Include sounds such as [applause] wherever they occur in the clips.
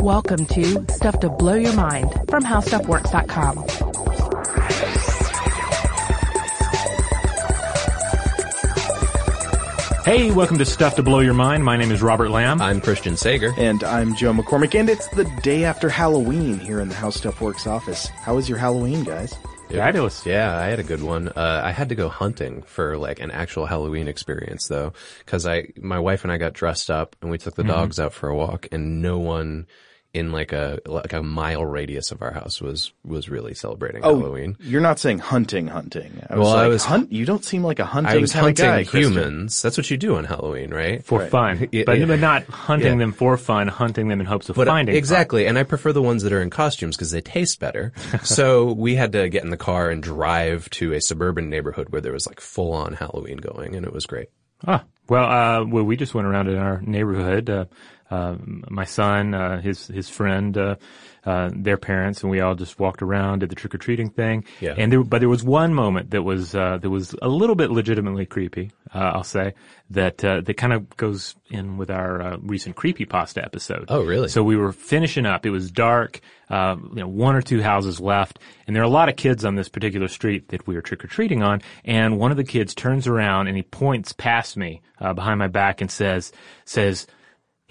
Welcome to Stuff to Blow Your Mind from HowStuffWorks.com. Hey, welcome to Stuff to Blow Your Mind. My name is Robert Lamb. I'm Christian Sager. And I'm Joe McCormick, and it's the day after Halloween here in the How Stuff Works office. How was your Halloween, guys? Fabulous. Yeah, I had a good one. Uh, I had to go hunting for like an actual Halloween experience though, cause I, my wife and I got dressed up and we took the dogs out for a walk and no one in like a, like a mile radius of our house was, was really celebrating Halloween. You're not saying hunting, hunting. I Well, was I was- hunt. You don't seem like a hunting I was hunting of guy, Christian. humans. That's what you do on Halloween, right? For fun. [laughs] Yeah, but, yeah. but not hunting Yeah. them for fun, hunting them in hopes of But uh, finding fun. exactly, and I prefer the ones that are in costumes because they taste better. [laughs] so we had to get in the car and drive to a suburban neighborhood where there was like full on Halloween going, and it was great. Ah, well, uh, well, we just went around in our neighborhood. Uh, uh, my son, uh, his his friend, uh, uh, their parents, and we all just walked around, did the trick or treating thing. Yeah. And there, but there was one moment that was uh, that was a little bit legitimately creepy. Uh, I'll say that uh, that kind of goes in with our uh, recent creepy pasta episode. Oh, really? So we were finishing up. It was dark. Uh, you know, one or two houses left, and there are a lot of kids on this particular street that we were trick or treating on. And one of the kids turns around and he points past me uh, behind my back and says, "says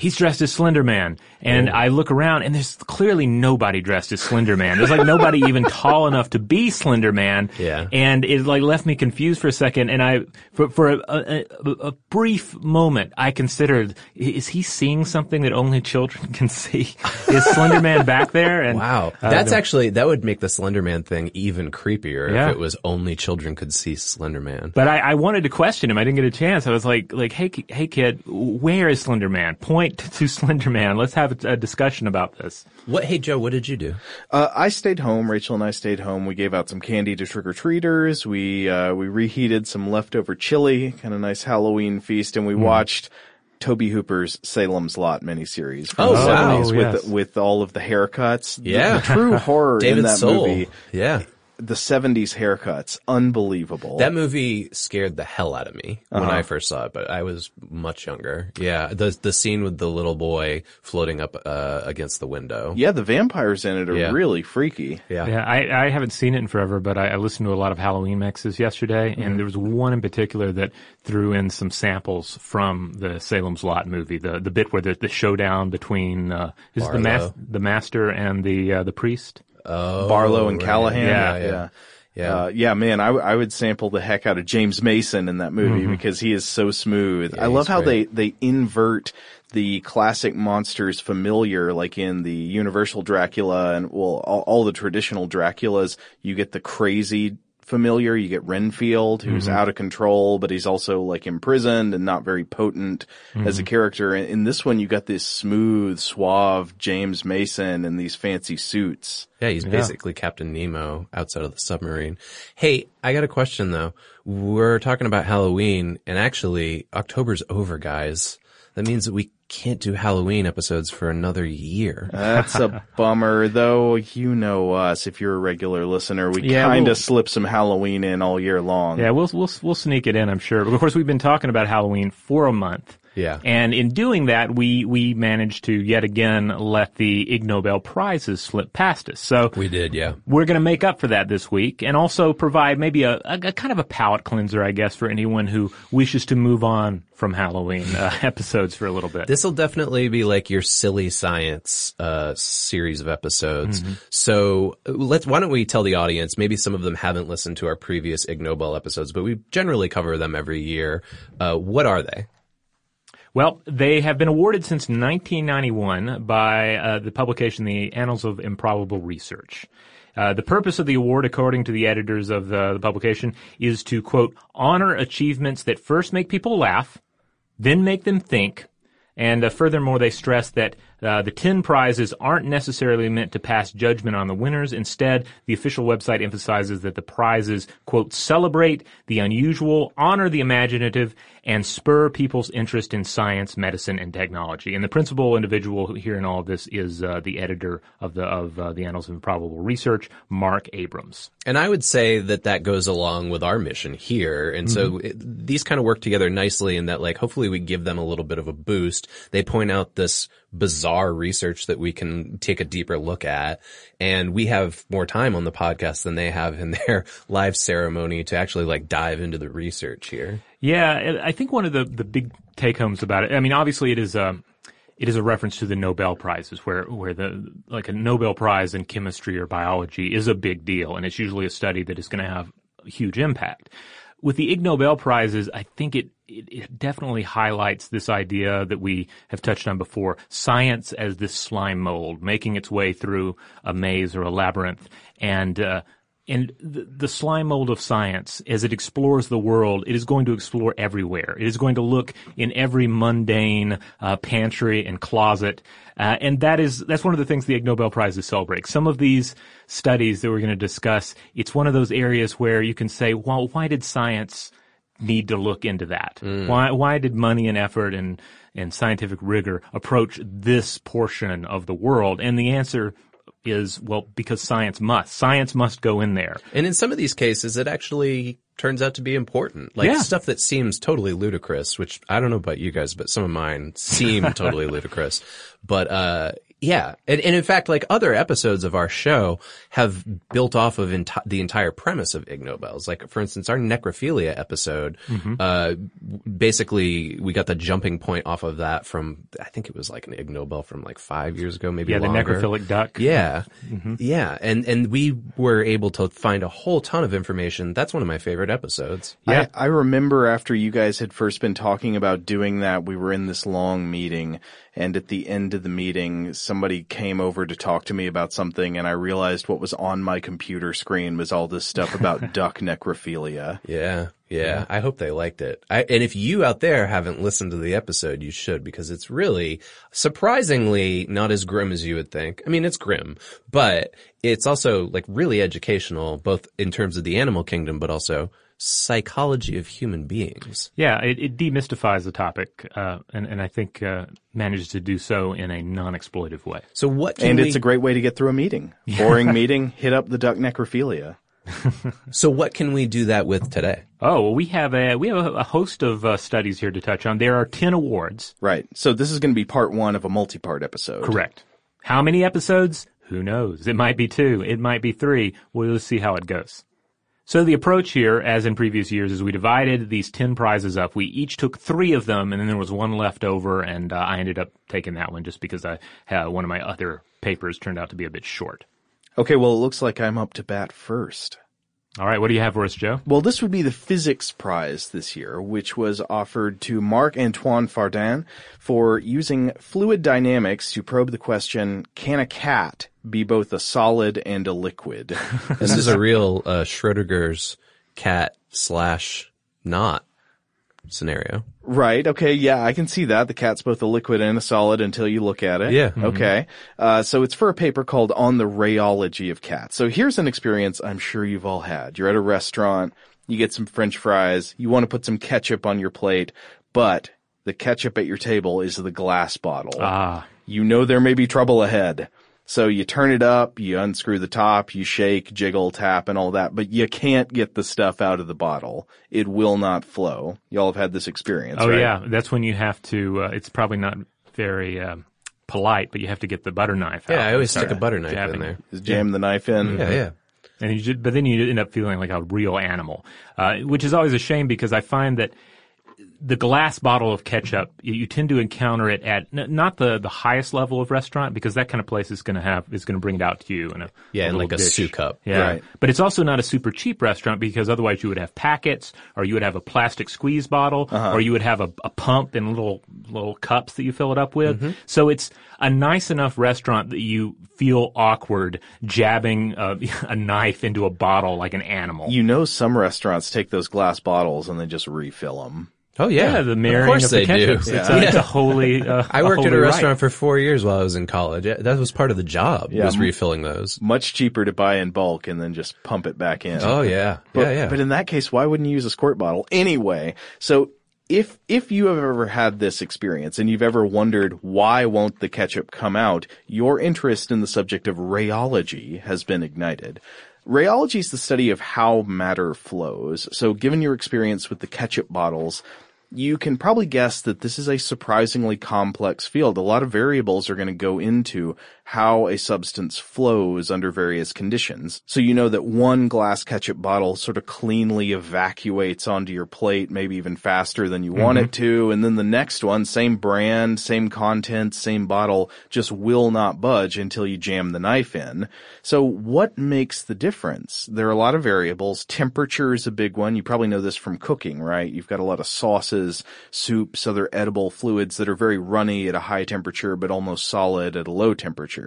He's dressed as Slender Man." And Oh. I look around, and there's clearly nobody dressed as Slender Man. There's like nobody [laughs] even tall enough to be Slender Man. Yeah. And it like left me confused for a second. And I, for, for a, a, a, brief moment, I considered, is he seeing something that only children [laughs] can see? Is Slender Man back there? And Wow, uh, that's no. actually that would make the Slender Man thing even creepier Yeah. if it was only children could see Slender Man. But I, I wanted to question him. I didn't get a chance. I was like, like, hey, hey, kid, where is Slender Man? Point to [laughs] Slender Man. Let's have a, a discussion about this. What? Hey Joe, what did you do? Uh, I stayed home. Rachel and I stayed home. We gave out some candy to trick or treaters. We uh, we reheated some leftover chili, kind of nice Halloween feast, and we Hmm. watched Tobe Hooper's Salem's Lot miniseries from Oh, the wow. 70s yes. with with all of the haircuts. The- Yeah. the, true [laughs] horror David in that Soul. movie. Yeah, The 70s haircuts, unbelievable. that movie scared the hell out of me when Uh-huh. I first saw it, but I was much younger. Yeah, the the scene with the little boy floating up uh, against the window. yeah, the vampires in it are Yeah. really freaky. Yeah. Yeah, I, I haven't seen it in forever, but I, I listened to a lot of Halloween mixes yesterday, and there was one in particular that threw in some samples from the Salem's Lot movie, the the bit where the, the showdown between uh, is it the mas- the master and the uh, the priest. Oh, Barlow and right. Callahan. Yeah, yeah. yeah. Yeah. Uh, yeah, man, I, w- I would sample the heck out of James Mason in that movie because he is so smooth. I love how great. they, they invert the classic monsters familiar, like in the Universal Dracula and, well, all, all the traditional Draculas. You get the crazy familiar. You get Renfield, who's mm-hmm. out of control, but he's also like imprisoned and not very potent as a mm-hmm. character. In, in this one, you got this smooth, suave James Mason in these fancy suits. Yeah, he's basically Captain Nemo outside of the submarine. Hey, I got a question though. We're talking about Halloween, and actually, October's over, guys. That means that we can't do Halloween episodes for another year. That's a [laughs] bummer, though. You know us. If you're a regular listener, we Yeah, kind we'll- of slip some Halloween in all year long. Yeah, we'll we'll we'll sneak it in, I'm sure. But of course, we've been talking about Halloween for a month. Yeah. And in doing that, we we managed to yet again let the Ig Nobel prizes slip past us. So we did, yeah. we're going to make up for that this week, and also provide maybe a, a, a kind of a palate cleanser, I guess, for anyone who wishes to move on from Halloween uh, [laughs] episodes for a little bit. This will definitely be like your silly science uh, series of episodes. So uh, let's. Why don't we tell the audience? Maybe some of them haven't listened to our previous Ig Nobel episodes, but we generally cover them every year. Uh, what are they? Well, they have been awarded since 1991 by uh, the publication The Annals of Improbable Research. Uh, the purpose of the award, according to the editors of the, the publication, is to, quote, honor achievements that first make people laugh, then make them think, and uh, furthermore, they stress that Uh, the 10 prizes aren't necessarily meant to pass judgment on the winners. Instead, the official website emphasizes that the prizes, quote, celebrate the unusual, honor the imaginative, and spur people's interest in science, medicine, and technology. And the principal individual here in all of this is uh, the editor of the of uh, the Annals of Improbable Research, Marc Abrahams. And I would say that that goes along with our mission here. And so it, these kind of work together nicely in that like hopefully we give them a little bit of a boost. They point out this bizarre research that we can take a deeper look at. And we have more time on the podcast than they have in [laughs] their live ceremony to actually like dive into the research here. Yeah, I think one of the, the big take homes about it. I mean, obviously, it is a it is a reference to the Nobel prizes, where where the like a Nobel prize in chemistry or biology is a big deal, and it's usually a study that is going to have huge impact. With the Ig Nobel prizes, I think it, it it definitely highlights this idea that we have touched on before: science as this slime mold making its way through a maze or a labyrinth, and uh, and the, the, slime mold of science, as it explores the world, it is going to explore everywhere. It is going to look in every mundane uh, pantry and closet, uh, and that is that's one of the things the Ig Nobel prizes celebrate. Some of these studies that we're going to discuss, it's one of those areas where you can say, well, why did science need to look into that? Mm. Why why did money and effort and and scientific rigor approach this portion of the world? And the answer is well because science must science must go in there And in some of these cases, it actually turns out to be important. Like Yeah. stuff that seems totally ludicrous, which I don't know about you guys, but some of mine seem [laughs] totally ludicrous. But, uh, yeah. And, and in fact, like other episodes of our show have built off of enti- the entire premise of Ig Nobels. Like, for instance, our necrophilia episode, Mm-hmm. uh, basically we got the jumping point off of that from, I think it was like an Ig Nobel from like five years ago, maybe yeah the necrophilic duck Yeah. Mm-hmm. Yeah. And, and we were able to find a whole ton of information. That's one of my favorite episodes. Yeah. I, I remember after you guys had first been talking about doing that, we were in this long meeting and at the end of the meeting, somebody came over to talk to me about something and I realized what was on my computer screen was all this stuff about [laughs] duck necrophilia. Yeah. Yeah. I hope they liked it. I, and if you out there haven't listened to the episode, you should because it's really surprisingly not as grim as you would think. I mean, it's grim, but it's also like really educational, both in terms of the animal kingdom, but also psychology of human beings. Yeah, it, it demystifies the topic, uh, and, and I think uh, manages to do so in a non-exploitive way. So what can And we, it's a great way to get through a meeting. [laughs] Boring meeting, hit up the duck necrophilia. [laughs] so what can we do that with today? Oh, well, we have a we have a, a host of uh, studies here to touch on. There are ten awards. Right. So this is going to be part one of a multi-part episode. Correct. How many episodes? Who knows? It might be two. It might be three. We'll see how it goes. So the approach here, as in previous years, is we divided these 10 prizes up. We each took three of them, and then there was one left over, and uh, I ended up taking that one just because I, uh, one of my other papers turned out to be a bit short. Okay, well, it looks like I'm up to bat first. All right, what do you have for us, Joe? Well, this would be the physics prize this year, which was offered to Marc Antoine Fardin for using fluid dynamics to probe the question, can a cat be both a solid and a liquid? This is a real uh, Schrodinger's cat slash not scenario. right. Okay. Yeah, I can see that. The cat's both a liquid and a solid until you look at it. Yeah. Okay. Uh, so it's for a paper called On the Rheology of Cats. So here's an experience I'm sure you've all had. You're at a restaurant, you get some french fries, you want to put some ketchup on your plate, but the ketchup at your table is the glass bottle. Ah, you know there may be trouble ahead. So you turn it up, you unscrew the top, you shake, jiggle, tap, and all that, but you can't get the stuff out of the bottle. It will not flow. Y'all have had this experience, oh right? yeah, that's when you have to, uh, it's probably not very, um, polite, but you have to get the butter knife out. Yeah, I always stick a butter knife jabbing. in there. Just jam the knife in. Yeah, yeah. And you just, but then you end up feeling like a real animal, uh, which is always a shame because I find that the glass bottle of ketchup, you, you tend to encounter it at n- not the, the highest level of restaurant because that kind of place is going to have is going to bring it out to you in a Yeah, in little like a dish. soup cup. Yeah, Right. but it's also not a super cheap restaurant because otherwise you would have packets or you would have a plastic squeeze bottle Uh-huh. or you would have a, a pump and little little cups that you fill it up with. Mm-hmm. So it's a nice enough restaurant that you feel awkward jabbing a, [laughs] a knife into a bottle like an animal. You know some restaurants take those glass bottles and they just refill them. Oh yeah, Yeah, the of marrying course of, the they do. ketchups. It's, a, it's a holy. Uh, [laughs] I worked at holy a rite. restaurant for four years while I was in college. That was part of the job. Yeah. Was refilling those. Much cheaper to buy in bulk and then just pump it back in. Oh yeah, But, yeah, yeah. But in that case, why wouldn't you use a squirt bottle anyway? So if if you have ever had this experience and you've ever wondered why won't the ketchup come out, your interest in the subject of rheology has been ignited. Rheology is the study of how matter flows. So given your experience with the ketchup bottles, you can probably guess that this is a surprisingly complex field. A lot of variables are going to go into how a substance flows under various conditions. So you know that one glass ketchup bottle sort of cleanly evacuates onto your plate, maybe even faster than you want it mm-hmm. to. And then the next one, same brand, same content, same bottle, just will not budge until you jam the knife in. So what makes the difference? There are a lot of variables. Temperature is a big one. You probably know this from cooking, right? You've got a lot of sauces, soups, other edible fluids that are very runny at a high temperature, but almost solid at a low temperature.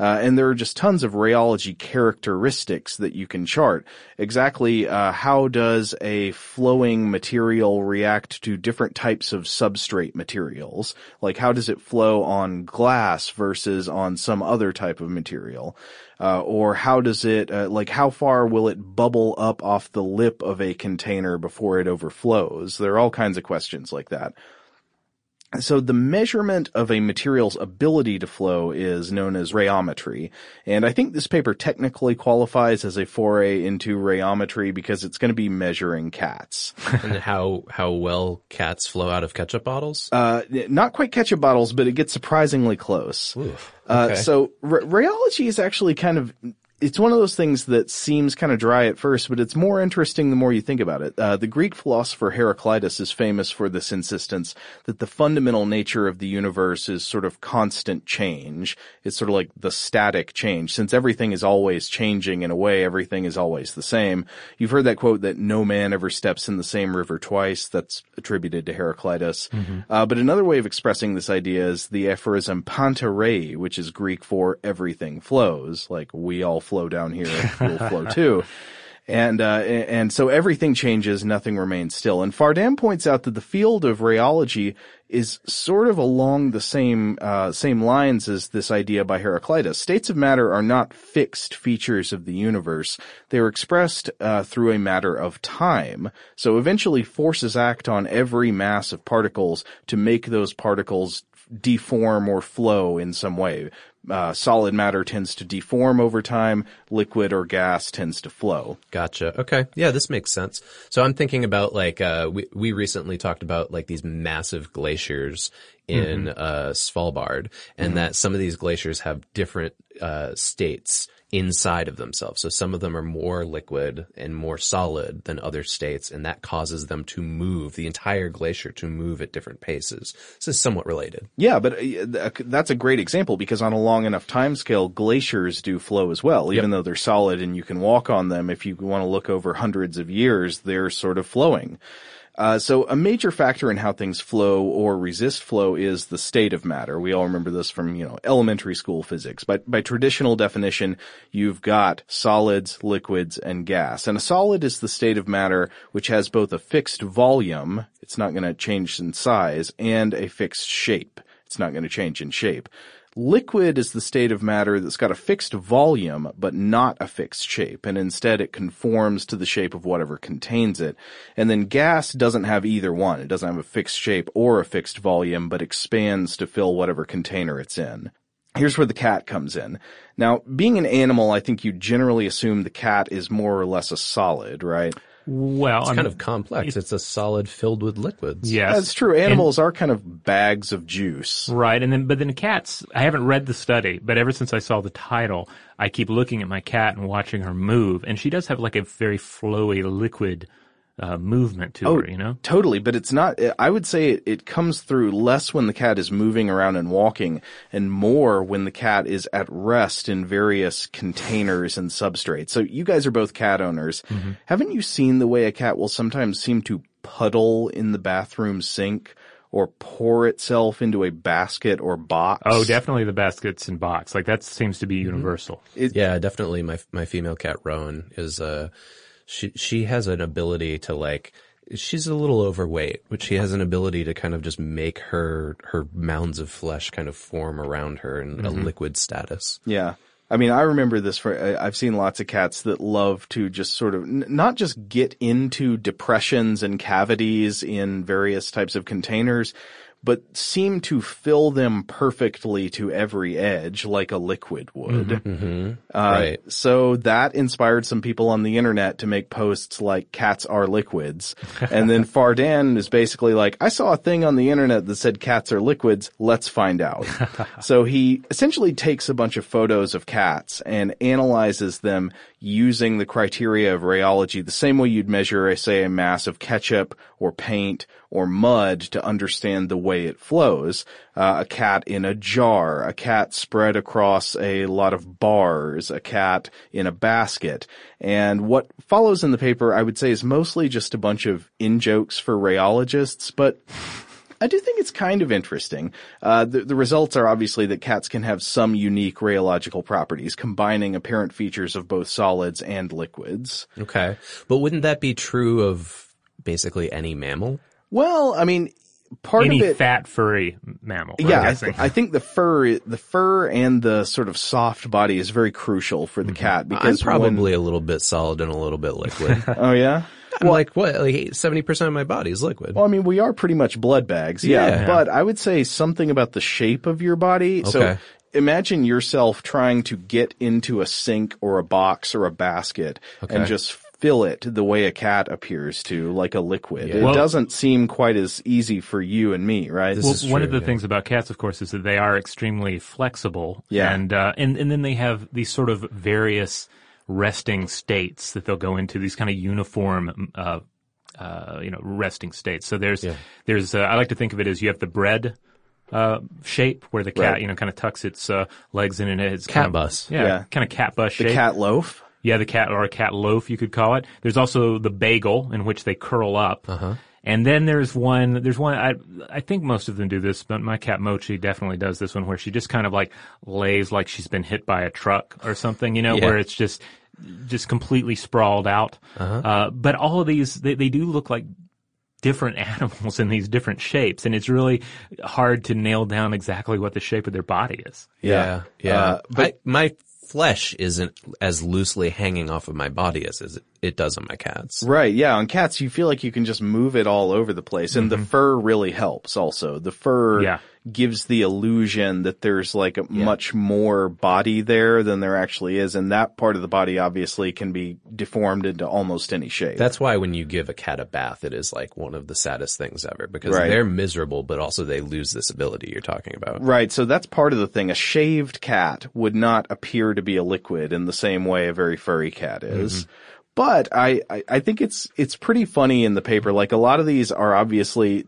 Uh, and there are just tons of rheology characteristics that you can chart. Exactly uh, how does a flowing material react to different types of substrate materials? Like how does it flow on glass versus on some other type of material? Uh, or how does it, uh, like how far will it bubble up off the lip of a container before it overflows? There are all kinds of questions like that. So the measurement of a material's ability to flow is known as rheometry. And I think this paper technically qualifies as a foray into rheometry because it's going to be measuring cats. [laughs] and how how well cats flow out of ketchup bottles. Uh, not quite ketchup bottles, but it gets surprisingly close. Oof. Uh, so r- rheology is actually kind of, it's one of those things that seems kind of dry at first, but it's more interesting the more you think about it. Uh, the Greek philosopher Heraclitus is famous for this insistence that the fundamental nature of the universe is sort of constant change. It's sort of like the static change. Since everything is always changing in a way, everything is always the same. You've heard that quote that no man ever steps in the same river twice. That's attributed to Heraclitus. Uh, but another way of expressing this idea is the aphorism panta rhei, which is Greek for everything flows. Like we all flow down here, [laughs] we'll flow too. And, uh, and so everything changes, nothing remains still. And Fardin points out that the field of rheology is sort of along the same, uh, same lines as this idea by Heraclitus. States of matter are not fixed features of the universe. They are expressed, uh, through a matter of time. So eventually forces act on every mass of particles to make those particles deform or flow in some way. Uh, solid matter tends to deform over time. Liquid or gas tends to flow. Gotcha. Okay. Yeah, this makes sense. So I'm thinking about like uh we we recently talked about like these massive glaciers in uh Svalbard and that some of these glaciers have different uh states inside of themselves. So some of them are more liquid and more solid than other states and that causes them to move the entire glacier to move at different paces. This is somewhat related. Yeah, but uh, that's a great example because on a long enough time scale, glaciers do flow as well. Even though they're solid and you can walk on them, if you want to look over hundreds of years, they're sort of flowing. Uh, so a major factor in how things flow or resist flow is the state of matter. We all remember this from, you know, elementary school physics. But by traditional definition, you've got solids, liquids, and gas. And a solid is the state of matter which has both a fixed volume, it's not going to change in size, and a fixed shape. It's not going to change in shape. Liquid is the state of matter that's got a fixed volume, but not a fixed shape, and instead it conforms to the shape of whatever contains it. And then gas doesn't have either one. It doesn't have a fixed shape or a fixed volume, but expands to fill whatever container it's in. Here's where the cat comes in. Now, being an animal, I think you generally assume the cat is more or less a solid, right? Well, It's I kind of complex. It's a solid filled with liquids. yes, That's true. Animals are kind of bags of juice. Right, and then but then cats. I haven't read the study, but ever since I saw the title, I keep looking at my cat and watching her move, and she does have like a very flowy liquid uh, movement to her. You know, Totally, but it's not, I would say it, it comes through less when the cat is moving around and walking and more when the cat is at rest in various containers and substrates. So you guys are both cat owners. Haven't you seen the way a cat will sometimes seem to puddle in the bathroom sink or pour itself into a basket or box? oh, definitely the baskets and box. Like that seems to be universal. Yeah, definitely. My my female cat Rowan is uh she she has an ability to like She's a little overweight, but she has an ability to kind of just make her her mounds of flesh kind of form around her in a mm-hmm. liquid status. Yeah. I mean, I remember this for, I've seen lots of cats that love to just sort of, n- not just get into depressions and cavities in various types of containers, but seem to fill them perfectly to every edge like a liquid would. Uh, Right. So that inspired some people on the internet to make posts like cats are liquids. [laughs] and then Fardin is basically like, I saw a thing on the internet that said cats are liquids. Let's find out. [laughs] so he essentially takes a bunch of photos of cats and analyzes them using the criteria of rheology, the same way you'd measure, say, a mass of ketchup or paint or mud to understand the way it flows. Uh, a cat in a jar, a cat spread across a lot of bars, a cat in a basket. And what follows in the paper, I would say, is mostly just a bunch of in-jokes for rheologists, but I do think it's kind of interesting. Uh, the, the results are obviously that cats can have some unique rheological properties, combining apparent features of both solids and liquids. Okay. But wouldn't that be true of basically any mammal? Well, I mean, part Any of it, fat furry mammal. I'm yeah, I, th- I think the fur, the fur and the sort of soft body is very crucial for the mm-hmm. cat I'm because when- probably a little bit solid and a little bit liquid. [laughs] oh yeah. I'm like what? Like seventy percent of my body is liquid. Well, I mean, we are pretty much blood bags, yeah, Yeah. But I would say something about the shape of your body. So imagine yourself trying to get into a sink or a box or a basket and just fill it the way a cat appears to, like a liquid. Yeah. It Well- doesn't seem quite as easy for you and me, right? This Well, is one true, of the yeah. things about cats, of course, is that they are extremely flexible. Yeah. And, uh, and, and then they have these sort of various resting states that they'll go into, these kind of uniform, uh, uh, you know, resting states. So there's, there's, uh, I like to think of it as you have the bread, uh, shape where the cat, Right. you know, kind of tucks its, uh, legs in and it's Cat kind of, bus. Yeah, Yeah. Kind of cat bus the shape. cat loaf. Yeah, the cat or a cat loaf, you could call it. There's also the bagel in which they curl up. Uh-huh. And then there's one, there's one, I, I think most of them do this, but my cat Mochi definitely does this one where she just kind of like lays like she's been hit by a truck or something, you know, Yeah. where it's just, just completely sprawled out. Uh, but all of these, they, they do look like different [laughs] animals in these different shapes. And it's really hard to nail down exactly what the shape of their body is. Yeah, yeah. Uh, but- I, my flesh isn't as loosely hanging off of my body as, as it does on my cats. Right, yeah. On cats, you feel like you can just move it all over the place. And the mm-hmm. fur really helps also. The fur Yeah. Gives the illusion that there's like a much more body there than there actually is. And that part of the body obviously can be deformed into almost any shape. That's why when you give a cat a bath, it is like one of the saddest things ever because Right. they're miserable, but also they lose this ability you're talking about. Right, so that's part of the thing. A shaved cat would not appear to be a liquid in the same way a very furry cat is. Mm-hmm. But I, I, I think it's, it's pretty funny in the paper. Like a lot of these are obviously,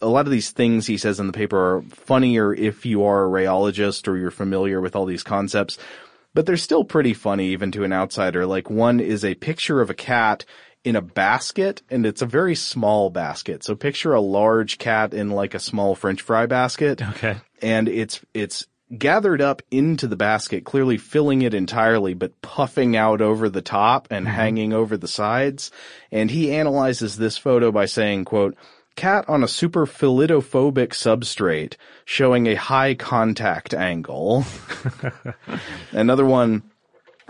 a lot of these things he says in the paper are funnier if you are a rheologist or you're familiar with all these concepts. But they're still pretty funny even to an outsider. Like one is a picture of a cat in a basket and it's a very small basket. So picture a large cat in like a small french fry basket Okay. and it's it's gathered up into the basket, clearly filling it entirely, but puffing out over the top and mm-hmm. hanging over the sides. And he analyzes this photo by saying, quote, cat on a super philidophobic substrate showing a high contact angle. [laughs] Another one,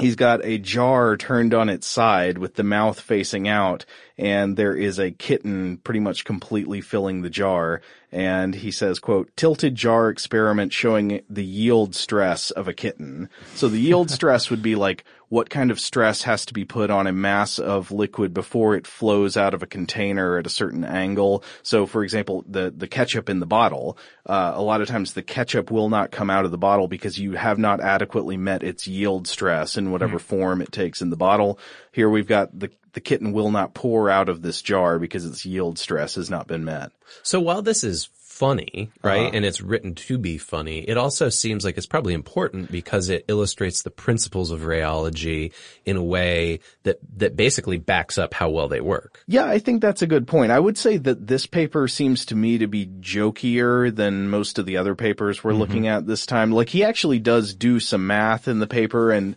he's got a jar turned on its side with the mouth facing out and there is a kitten pretty much completely filling the jar and he says quote tilted jar experiment showing the yield stress of a kitten so the yield [laughs] stress would be like what kind of stress has to be put on a mass of liquid before it flows out of a container at a certain angle. So for example the the ketchup in the bottle uh, a lot of times the ketchup will not come out of the bottle because you have not adequately met its yield stress in whatever form it takes in the bottle. Here we've got the the kitten will not pour out of this jar because its yield stress has not been met. So while this is funny, right, Uh-huh. and it's written to be funny, it also seems like it's probably important because it illustrates the principles of rheology in a way that, that basically backs up how well they work. Yeah, I think that's a good point. I would say that this paper seems to me to be jokier than most of the other papers we're looking at this time. Like he actually does do some math in the paper and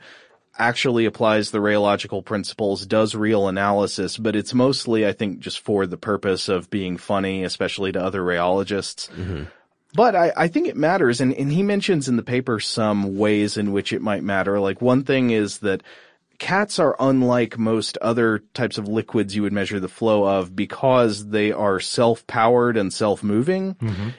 actually applies the rheological principles, does real analysis, but it's mostly, I think, just for the purpose of being funny, especially to other rheologists. Mm-hmm. But I, I think it matters, and, and he mentions in the paper some ways in which it might matter. Like one thing is that cats are unlike most other types of liquids you would measure the flow of because they are self-powered and self-moving.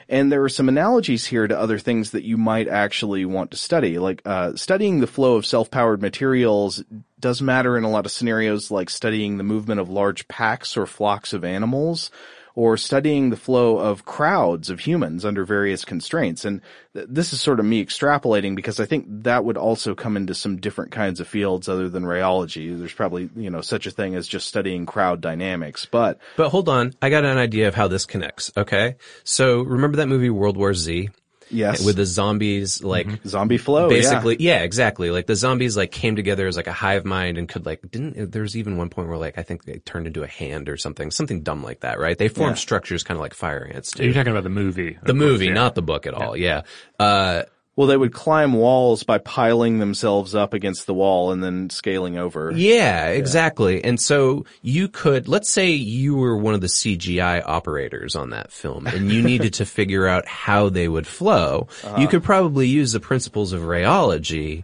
And there are some analogies here to other things that you might actually want to study. Like, uh, studying the flow of self-powered materials does matter in a lot of scenarios like studying the movement of large packs or flocks of animals or studying the flow of crowds of humans under various constraints. And th- this is sort of me extrapolating because I think that would also come into some different kinds of fields other than rheology. There's probably, you know, such a thing as just studying crowd dynamics, but But hold on, I got an idea of how this connects. Okay, so remember that movie World War Z yes, with the zombies like zombie flow, basically yeah. exactly. Like the zombies like came together as like a hive mind and could like didn't there was even one point where like i think they turned into a hand or something something dumb like that right? They formed Yeah. structures kind of like fire ants You're talking about the movie. the movie not the book at all yeah. Uh Well, they would climb walls by piling themselves up against the wall and then scaling over. yeah exactly and so you could let's say you were one of the cgi operators on that film and you [laughs] needed to figure out how they would flow Uh-huh. you could probably use the principles of rheology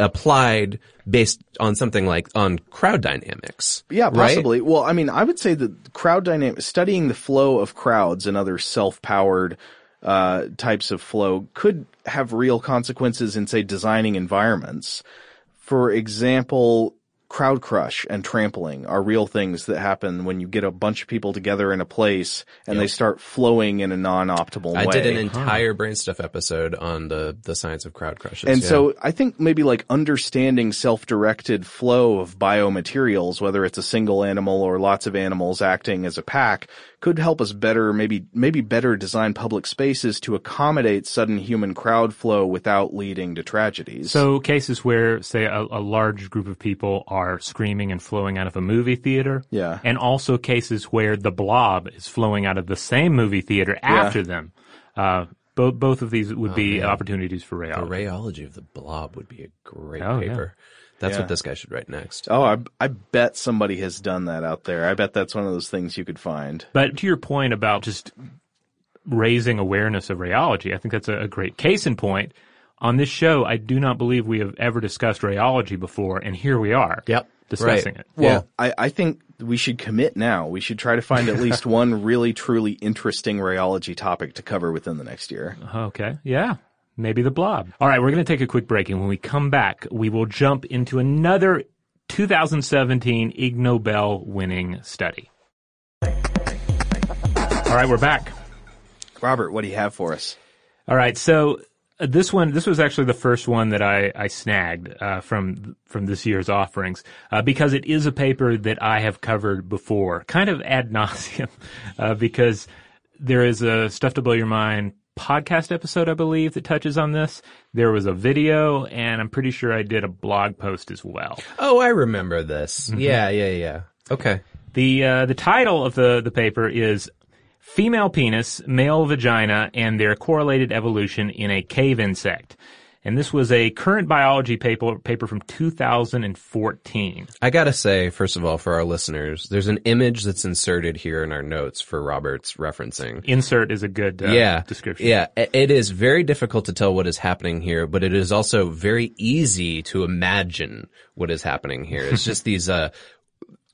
applied based on something like on crowd dynamics Yeah, right? possibly. Well, I mean, I would say that crowd dynamics, studying the flow of crowds and other self-powered uh, types of flow could have real consequences in, say, designing environments. For example, crowd crush and trampling are real things that happen when you get a bunch of people together in a place and they start flowing in a non-optimal I way. I did an entire brain stuff episode on the the science of crowd crushes. And yeah. so I think maybe like understanding self-directed flow of biomaterials, whether it's a single animal or lots of animals acting as a pack, could help us better, maybe, maybe better design public spaces to accommodate sudden human crowd flow without leading to tragedies. So cases where, say, a, a large group of people are screaming and flowing out of a movie theater. Yeah. And also cases where the blob is flowing out of the same movie theater after them. Uh, both both of these would be opportunities for rayology. the rheology. rheology of the blob would be a great Oh, yeah. paper. That's Yeah. what this guy should write next. oh, I, I bet somebody has done that out there. I bet that's one of those things you could find. But to your point about just raising awareness of rheology, I think that's a, a great case in point. On this show, I do not believe we have ever discussed rheology before, and here we are. Yep. Discussing Right. it. Well, I, I think we should commit now. We should try to find at least [laughs] one really truly interesting rheology topic to cover within the next year. Okay. Yeah. Maybe the blob. All right. We're going to take a quick break. And when we come back, we will jump into another 2017 Ig Nobel winning study. All right. We're back. Robert, what do you have for us? All right. So this one, this was actually the first one that I, I snagged uh, from from this year's offerings uh, because it is a paper that I have covered before, kind of ad [laughs] nauseum, uh, because there is a Stuff to Blow Your Mind podcast episode, I believe, that touches on this. There was a video, and I'm pretty sure I did a blog post as well. Oh, I remember this. Mm-hmm. Yeah, yeah, yeah. Okay. The uh, the title of the the paper is "Female Penis, Male Vagina, and Their Correlated Evolution in a Cave Insect," and this was a current biology paper paper from 2014. I gotta say, first of all, for our listeners, there's an image that's inserted here in our notes for Robert's referencing. Insert is a good uh, yeah. description. Yeah. It is very difficult to tell what is happening here, but it is also very easy to imagine what is happening here. It's just [laughs] these, uh,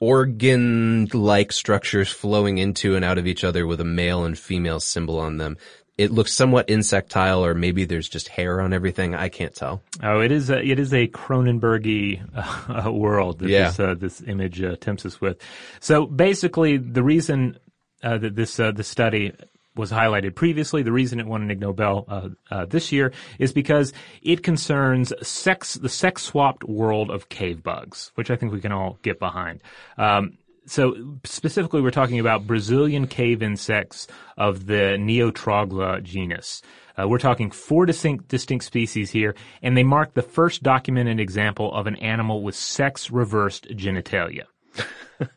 organ-like structures flowing into and out of each other with a male and female symbol on them. It looks somewhat insectile or maybe there's just hair on everything. I can't tell. Oh, it is a, it is a Cronenbergy uh, [laughs] world that Yeah. this uh, this image uh, tempts us with. So basically, the reason uh, that this uh, the study was highlighted previously, the reason it won an Ig Nobel uh, uh, this year is because it concerns sex the sex swapped world of cave bugs, which I think we can all get behind. Um, so specifically, we're talking about Brazilian cave insects of the Neotrogla genus. Uh, we're talking four distinct, distinct species here, and they mark the first documented example of an animal with sex reversed genitalia. [laughs]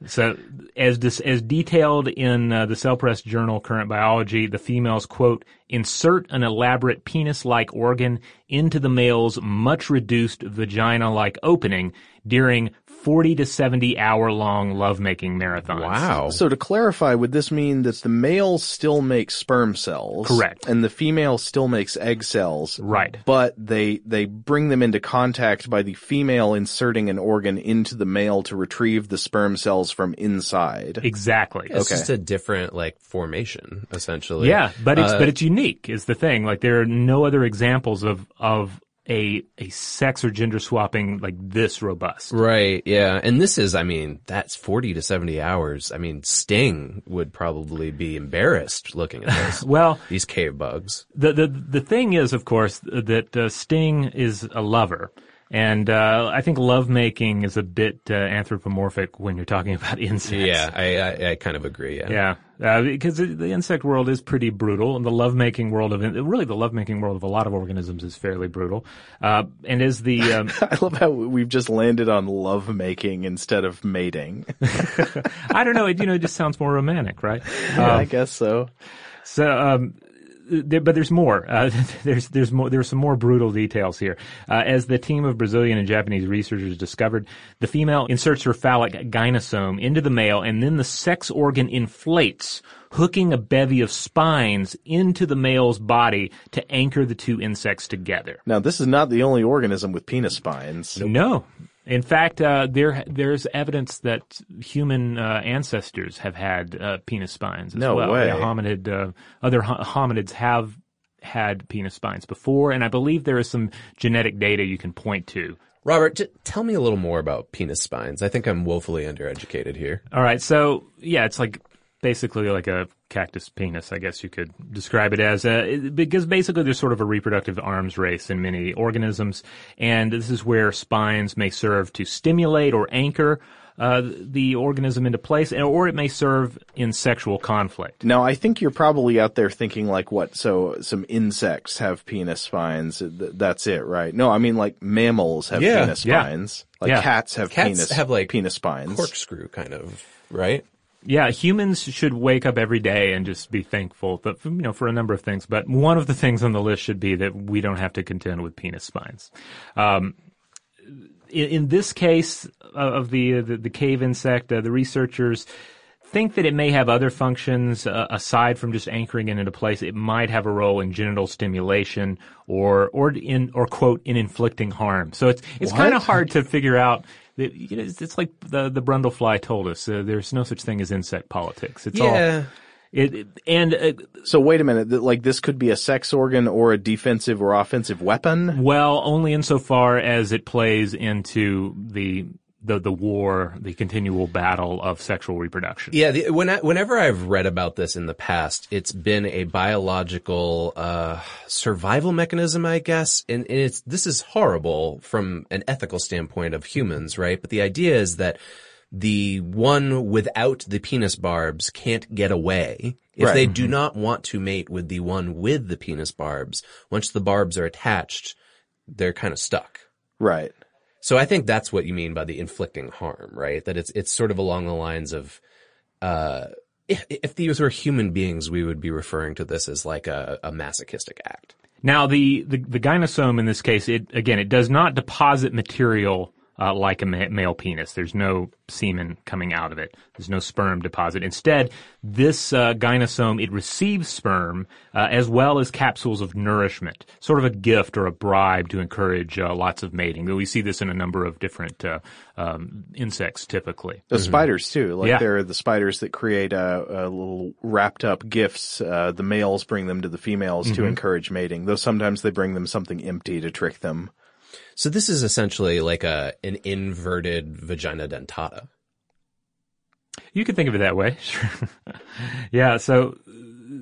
So, as dis, as detailed in uh, the Cell Press journal Current Biology, the females quote insert an elaborate penis-like organ into the male's much reduced vagina-like opening during 40 to 70 hour long lovemaking marathons. Wow. So to clarify, would this mean that the male still makes sperm cells? Correct. And the female still makes egg cells? Right. But they, they bring them into contact by the female inserting an organ into the male to retrieve the sperm cells from inside. Exactly. It's Okay. just a different like formation, essentially. Yeah, but it's Uh, but it's unique is the thing. Like there are no other examples of of a a sex or gender swapping like this robust. Right, yeah. And this is, I mean, that's 40 to 70 hours. I mean, Sting would probably be embarrassed looking at this. [laughs] Well, These cave bugs. the the the thing is, of course, that uh, Sting is a lover. And uh, I think lovemaking is a bit uh, anthropomorphic when you're talking about [laughs] insects. Yeah, I, I, I kind of agree, yeah. Yeah, uh, because the the insect world is pretty brutal, and the lovemaking world of really the lovemaking world of a lot of organisms is fairly brutal. Uh, and as the um, [laughs] I love how we've just landed on love making instead of mating. [laughs] I don't know, it, you know, it just sounds more romantic, right? [laughs] Yeah, I guess so. So, um, there, but there's more. Uh, [laughs] there's there's more. There's some more brutal details here. Uh, as the team of Brazilian and Japanese researchers discovered, the female inserts her phallic gynosome into the male, and then the sex organ inflates, hooking a bevy of spines into the male's body to anchor the two insects together. Now, this is not the only organism with penis spines. No. In fact, uh, there there's evidence that human uh, ancestors have had uh, penis spines as No well. way. Yeah, hominid, uh, other ho- hominids have had penis spines before, and I believe there is some genetic data you can point to. Robert, j- tell me a little more about penis spines. I think I'm woefully undereducated here. All right, so yeah, it's like basically like a cactus penis, I guess you could describe it as, uh, because basically there's sort of a reproductive arms race in many organisms, and this is where spines may serve to stimulate or anchor uh, the organism into place, or it may serve in sexual conflict. Now, I think you're probably out there thinking like, what? So some insects have penis spines. Th- That's it, right? No, I mean like mammals have Yeah, penis yeah. spines. Like Yeah. cats have Cats penis have, like, penis spines. Corkscrew kind of, right? Yeah, humans should wake up every day and just be thankful, you know, for a number of things. But one of the things on the list should be that we don't have to contend with penis spines. Um, in, in this case of the the, the cave insect, uh, the researchers think that it may have other functions uh, aside from just anchoring it into place. It might have a role in genital stimulation or or in or quote in inflicting harm. So it's it's kind of hard to figure out. That, you know, it's, it's like the the Brundlefly told us. Uh, there's no such thing as insect politics. It's all Yeah. it, it- and uh, So wait a minute. Like this could be a sex organ or a defensive or offensive weapon. well, only insofar as it plays into the the the war, the continual battle of sexual reproduction. Yeah, the, when I, whenever I've read about this in the past, it's been a biological uh, survival mechanism, I guess. And, and it's this is horrible from an ethical standpoint of humans, right? But the idea is that the one without the penis barbs can't get away. If Right. they do not want to mate with the one with the penis barbs, once the barbs are attached, they're kind of stuck. Right. So I think that's what you mean by the inflicting harm, right? That it's it's sort of along the lines of, uh, if, if these were human beings, we would be referring to this as like a, a masochistic act. Now, the, the, the gynosome in this case, it, again, it does not deposit material uh, like a ma- male penis. There's no semen coming out of it. There's no sperm deposit. Instead, this uh, gynosome, it receives sperm uh, as well as capsules of nourishment, sort of a gift or a bribe to encourage uh, lots of mating. We see this in a number of different uh, um, insects typically. The spiders too. Like Yeah. they're the spiders that create uh, uh, little wrapped up gifts. Uh, the males bring them to the females to encourage mating. Though sometimes they bring them something empty to trick them. So this is essentially like a an inverted vagina dentata. You could think of it that way. [laughs] Yeah. So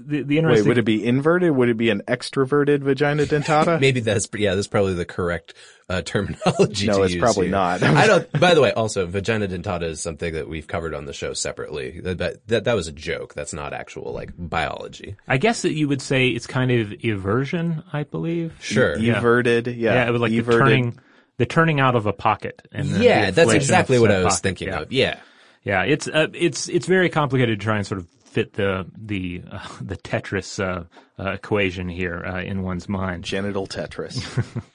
the, the Wait, would it be inverted? Would it be an extroverted vagina dentata? [laughs] Maybe that's yeah, that's probably the correct uh, terminology. No, to it's use probably here. not. I don't. [laughs] By the way, also vagina dentata is something that we've covered on the show separately. That that that, that was a joke. That's not actual like biology. I guess that you would say it's kind of eversion, I believe. Sure. Yeah. Everted, yeah. Yeah, it was like the turning, the turning out of a pocket. And then Yeah, that's exactly what I was pocket. thinking Yeah. of. Yeah. Yeah, it's uh, it's it's very complicated to try and sort of fit the the uh, [laughs] the Tetris uh, uh, equation here uh, in one's mind. Genital Tetris. [laughs]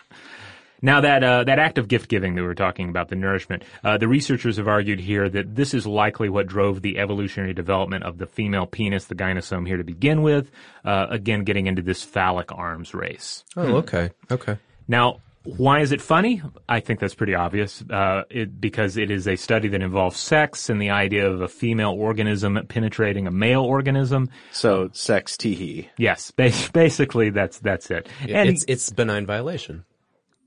Now that uh, that act of gift giving that we were talking about, the nourishment, uh, the researchers have argued here that this is likely what drove the evolutionary development of the female penis, the gynosome, here to begin with. Uh, again, getting into this phallic arms race. Oh, okay. Okay. Now, why is it funny? I think that's pretty obvious. Uh, it, because it is a study that involves sex and the idea of a female organism penetrating a male organism. so sex teehee. Yes, bas- basically that's that's it. and it's it's benign violation.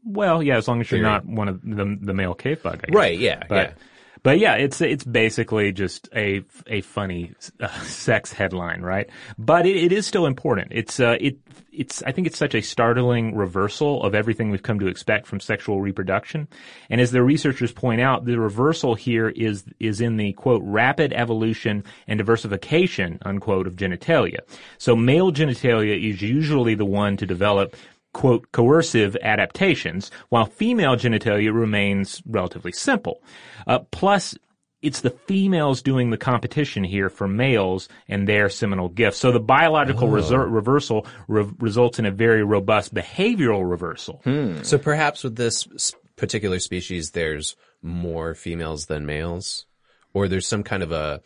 well, yeah, as long as you're not one of the the male cave bug. I guess. Right, yeah, But, yeah. But yeah, it's it's basically just a a funny uh, [laughs] sex headline, right? But it, it is still important. It's uh it it's I think it's such a startling reversal of everything we've come to expect from sexual reproduction. And as the researchers point out, the reversal here is is in the quote rapid evolution and diversification unquote of genitalia. So male genitalia is usually the one to develop quote, coercive adaptations, while female genitalia remains relatively simple. Uh, plus, it's the females doing the competition here for males and their seminal gifts. So the biological reser- reversal re- results in a very robust behavioral reversal. So perhaps with this particular species, there's more females than males, or there's some kind of a,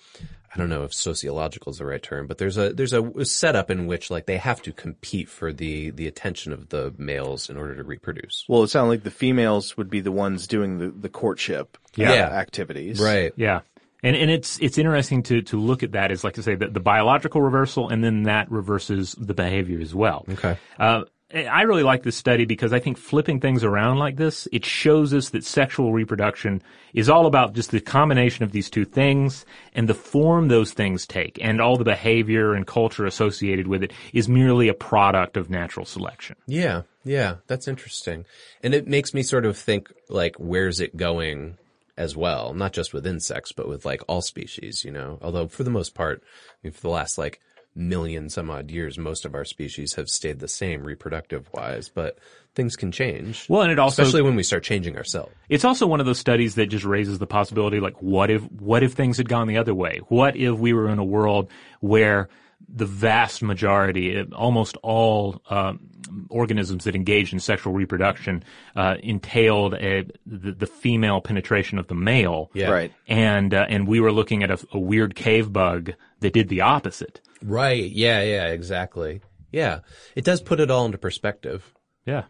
I don't know if sociological is the right term, but there's a there's a setup in which like they have to compete for the the attention of the males in order to reproduce. Well, it sounds like the females would be the ones doing the, the courtship uh, Yeah. activities. Right. Yeah. And, and it's, it's interesting to, to look at that as like to say that the biological reversal and then that reverses the behavior as well. Okay. Uh, Eh, I really like this study because I think flipping things around like this, it shows us that sexual reproduction is all about just the combination of these two things and the form those things take and all the behavior and culture associated with it is merely a product of natural selection. Yeah, yeah, that's interesting. And it makes me sort of think like where's it going as well, not just with insects, but with like all species, you know. Although for the most part, I mean, for the last like million some odd years, most of our species have stayed the same reproductive wise, but things can change. Well, and it also especially when we start changing ourselves. It's also one of those studies that just raises the possibility, like, what if, what if things had gone the other way? What if we were in a world where the vast majority, uh, almost all um, organisms that engage in sexual reproduction, uh, entailed a, the, the female penetration of the male, Yeah. Right. and uh, and we were looking at a, a weird cave bug that did the opposite. Right. Yeah, yeah, exactly. Yeah. It does put it all into perspective. Yeah.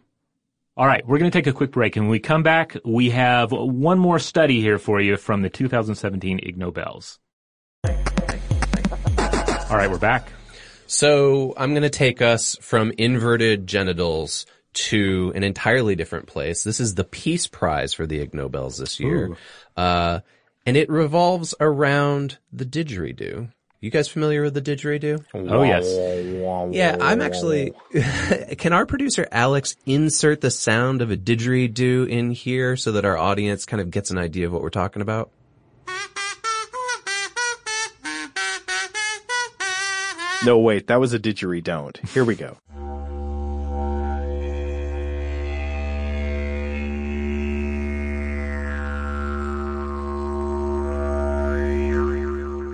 All right, we're going to take a quick break, and when we come back, we have one more study here for you from the 2017 Ig Nobels. All right, we're back. So I'm going to take us from inverted genitals to an entirely different place. This is the Peace Prize for the Ig Nobels this year. Uh, and it revolves around the didgeridoo. You guys familiar with the didgeridoo? Oh yes, Yeah, I'm actually. [laughs] can our producer Alex insert the sound of a didgeridoo in here so that our audience kind of gets an idea of what we're talking about? No, wait, that was a didgeridoo. Here we go.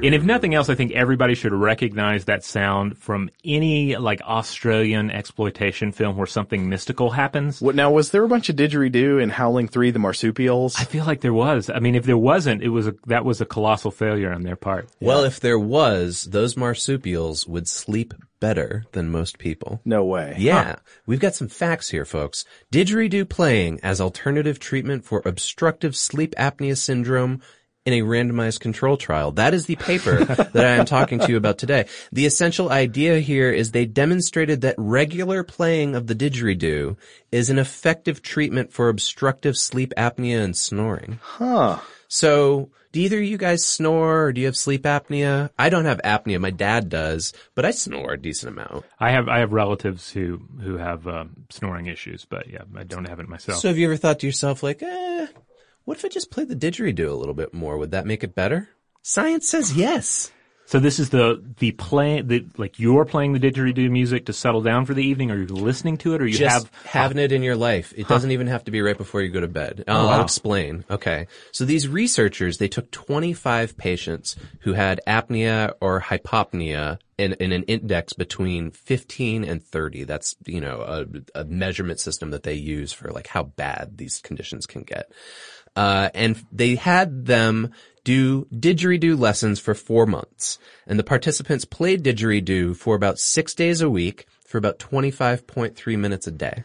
And if nothing else, I think everybody should recognize that sound from any like Australian exploitation film where something mystical happens. What now? Was there a bunch of didgeridoo in Howling Three: The Marsupials? I feel like there was. I mean, if there wasn't, it was a, that was a colossal failure on their part. Well, if there was, those marsupials would sleep better than most people. no way. Yeah, we've got some facts here, folks. Didgeridoo playing as alternative treatment for obstructive sleep apnea syndrome in a randomized control trial. That is the paper [laughs] that I am talking to you about today. The essential idea here is they demonstrated that regular playing of the didgeridoo is an effective treatment for obstructive sleep apnea and snoring. Huh. So, do either of you guys snore or do you have sleep apnea? I don't have apnea. My dad does, but I snore a decent amount. I have I have relatives who who have um, snoring issues, but yeah, I don't have it myself. So have you ever thought to yourself like, eh, what if I just played the didgeridoo a little bit more? Would that make it better? Science says yes. So this is the the play the like you're playing the didgeridoo music to settle down for the evening, or you're listening to it, or you just have having it in your life. It doesn't even have to be right before you go to bed. Oh, I'll, I'll explain. Okay. So these researchers, they took 25 patients who had apnea or hypopnea in, in an index between 15 and 30. That's, you know, a, a measurement system that they use for like how bad these conditions can get. Uh, and they had them do didgeridoo lessons for four months. And the participants played didgeridoo for about six days a week for about 25.3 minutes a day.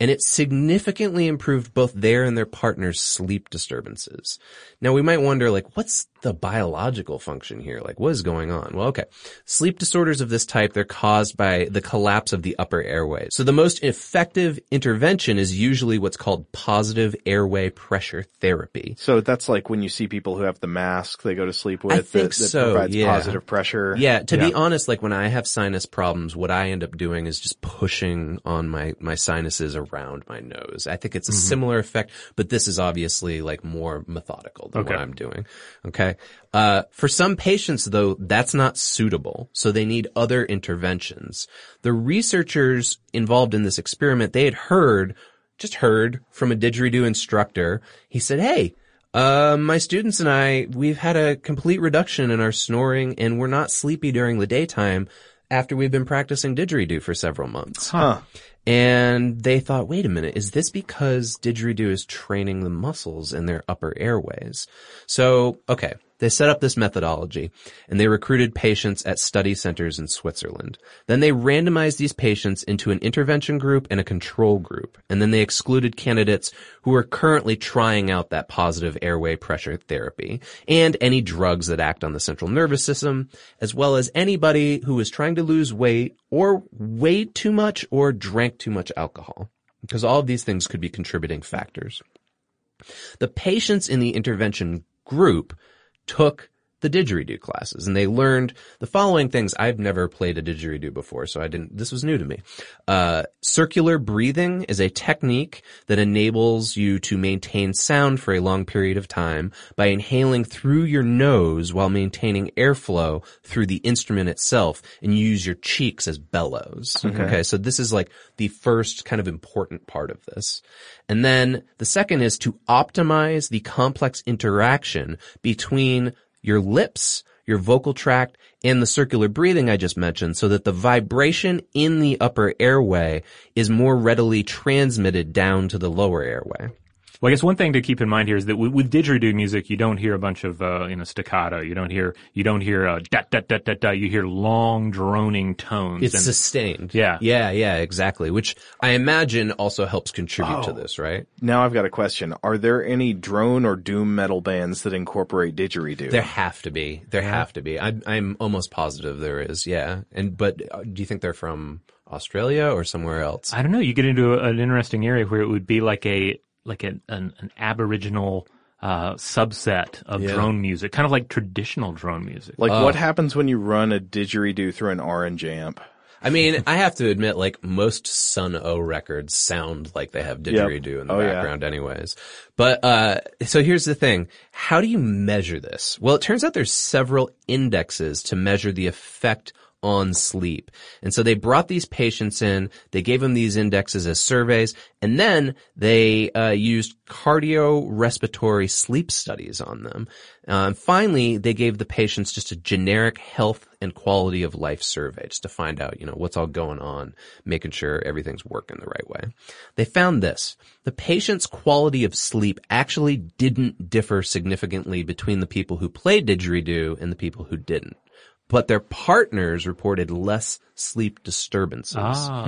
And it significantly improved both their and their partner's sleep disturbances. Now we might wonder, like, what's the biological function here? Like, what is going on? Well, okay. Sleep disorders of this type, they're caused by the collapse of the upper airway. So the most effective intervention is usually what's called positive airway pressure therapy. So that's like when you see people who have the mask they go to sleep with I think that so, provides yeah. positive pressure. Yeah, to Yeah. be honest, like when I have sinus problems, what I end up doing is just pushing on my, my sinuses around my nose. I think it's a mm-hmm. similar effect, but this is obviously like more methodical than Okay. what I'm doing. Okay. Uh, for some patients though, that's not suitable. So they need other interventions. The researchers involved in this experiment, they had heard, just heard from a didgeridoo instructor. He said, Hey, uh, my students and I, we've had a complete reduction in our snoring and we're not sleepy during the daytime after we've been practicing didgeridoo for several months. Huh. And they thought, wait a minute, is this because didgeridoo is training the muscles in their upper airways? So, okay, they set up this methodology and they recruited patients at study centers in Switzerland. Then they randomized these patients into an intervention group and a control group. And then they excluded candidates who were currently trying out that positive airway pressure therapy and any drugs that act on the central nervous system, as well as anybody who was trying to lose weight or weighed too much or drank too much alcohol. Because all of these things could be contributing factors. The patients in the intervention group took the didgeridoo classes and they learned the following things. I've never played a didgeridoo before, so I didn't, this was new to me. Uh, circular breathing is a technique that enables you to maintain sound for a long period of time by inhaling through your nose while maintaining airflow through the instrument itself and you use your cheeks as bellows. Okay. So this is like the first kind of important part of this. And then the second is to optimize the complex interaction between your lips, your vocal tract, and the circular breathing I just mentioned so that the vibration in the upper airway is more readily transmitted down to the lower airway. Well, I guess one thing to keep in mind here is that with, with didgeridoo music, you don't hear a bunch of uh, you know staccato. You don't hear you don't hear uh, da da da da da. You hear long droning tones. It's and- sustained. Yeah. Yeah, yeah, exactly. Which I imagine also helps contribute to this, right? Now I've got a question. Are there any drone or doom metal bands that incorporate didgeridoo? There have to be. There have to be. I'm, I'm almost positive there is. Yeah. And, but uh, do you think they're from Australia or somewhere else? I don't know. You get into a, an interesting area where it would be like a like an an, an Aboriginal uh, subset of Yeah. drone music, kind of like traditional drone music. like what happens when you run a didgeridoo through an orange amp? I mean, I have to admit, like most Sunn O))) records sound like they have didgeridoo in the Oh, yeah. background anyways. But, uh, so here's the thing. How do you measure this? Well, it turns out there's several indexes to measure the effect on sleep. And so they brought these patients in, they gave them these indexes as surveys, and then they uh, used cardiorespiratory sleep studies on them. Uh, and finally, they gave the patients just a generic health and quality of life survey just to find out, you know, what's all going on, making sure everything's working the right way. They found this. The patient's quality of sleep actually didn't differ significantly between the people who played didgeridoo and the people who didn't. But their partners reported less sleep disturbances. ah,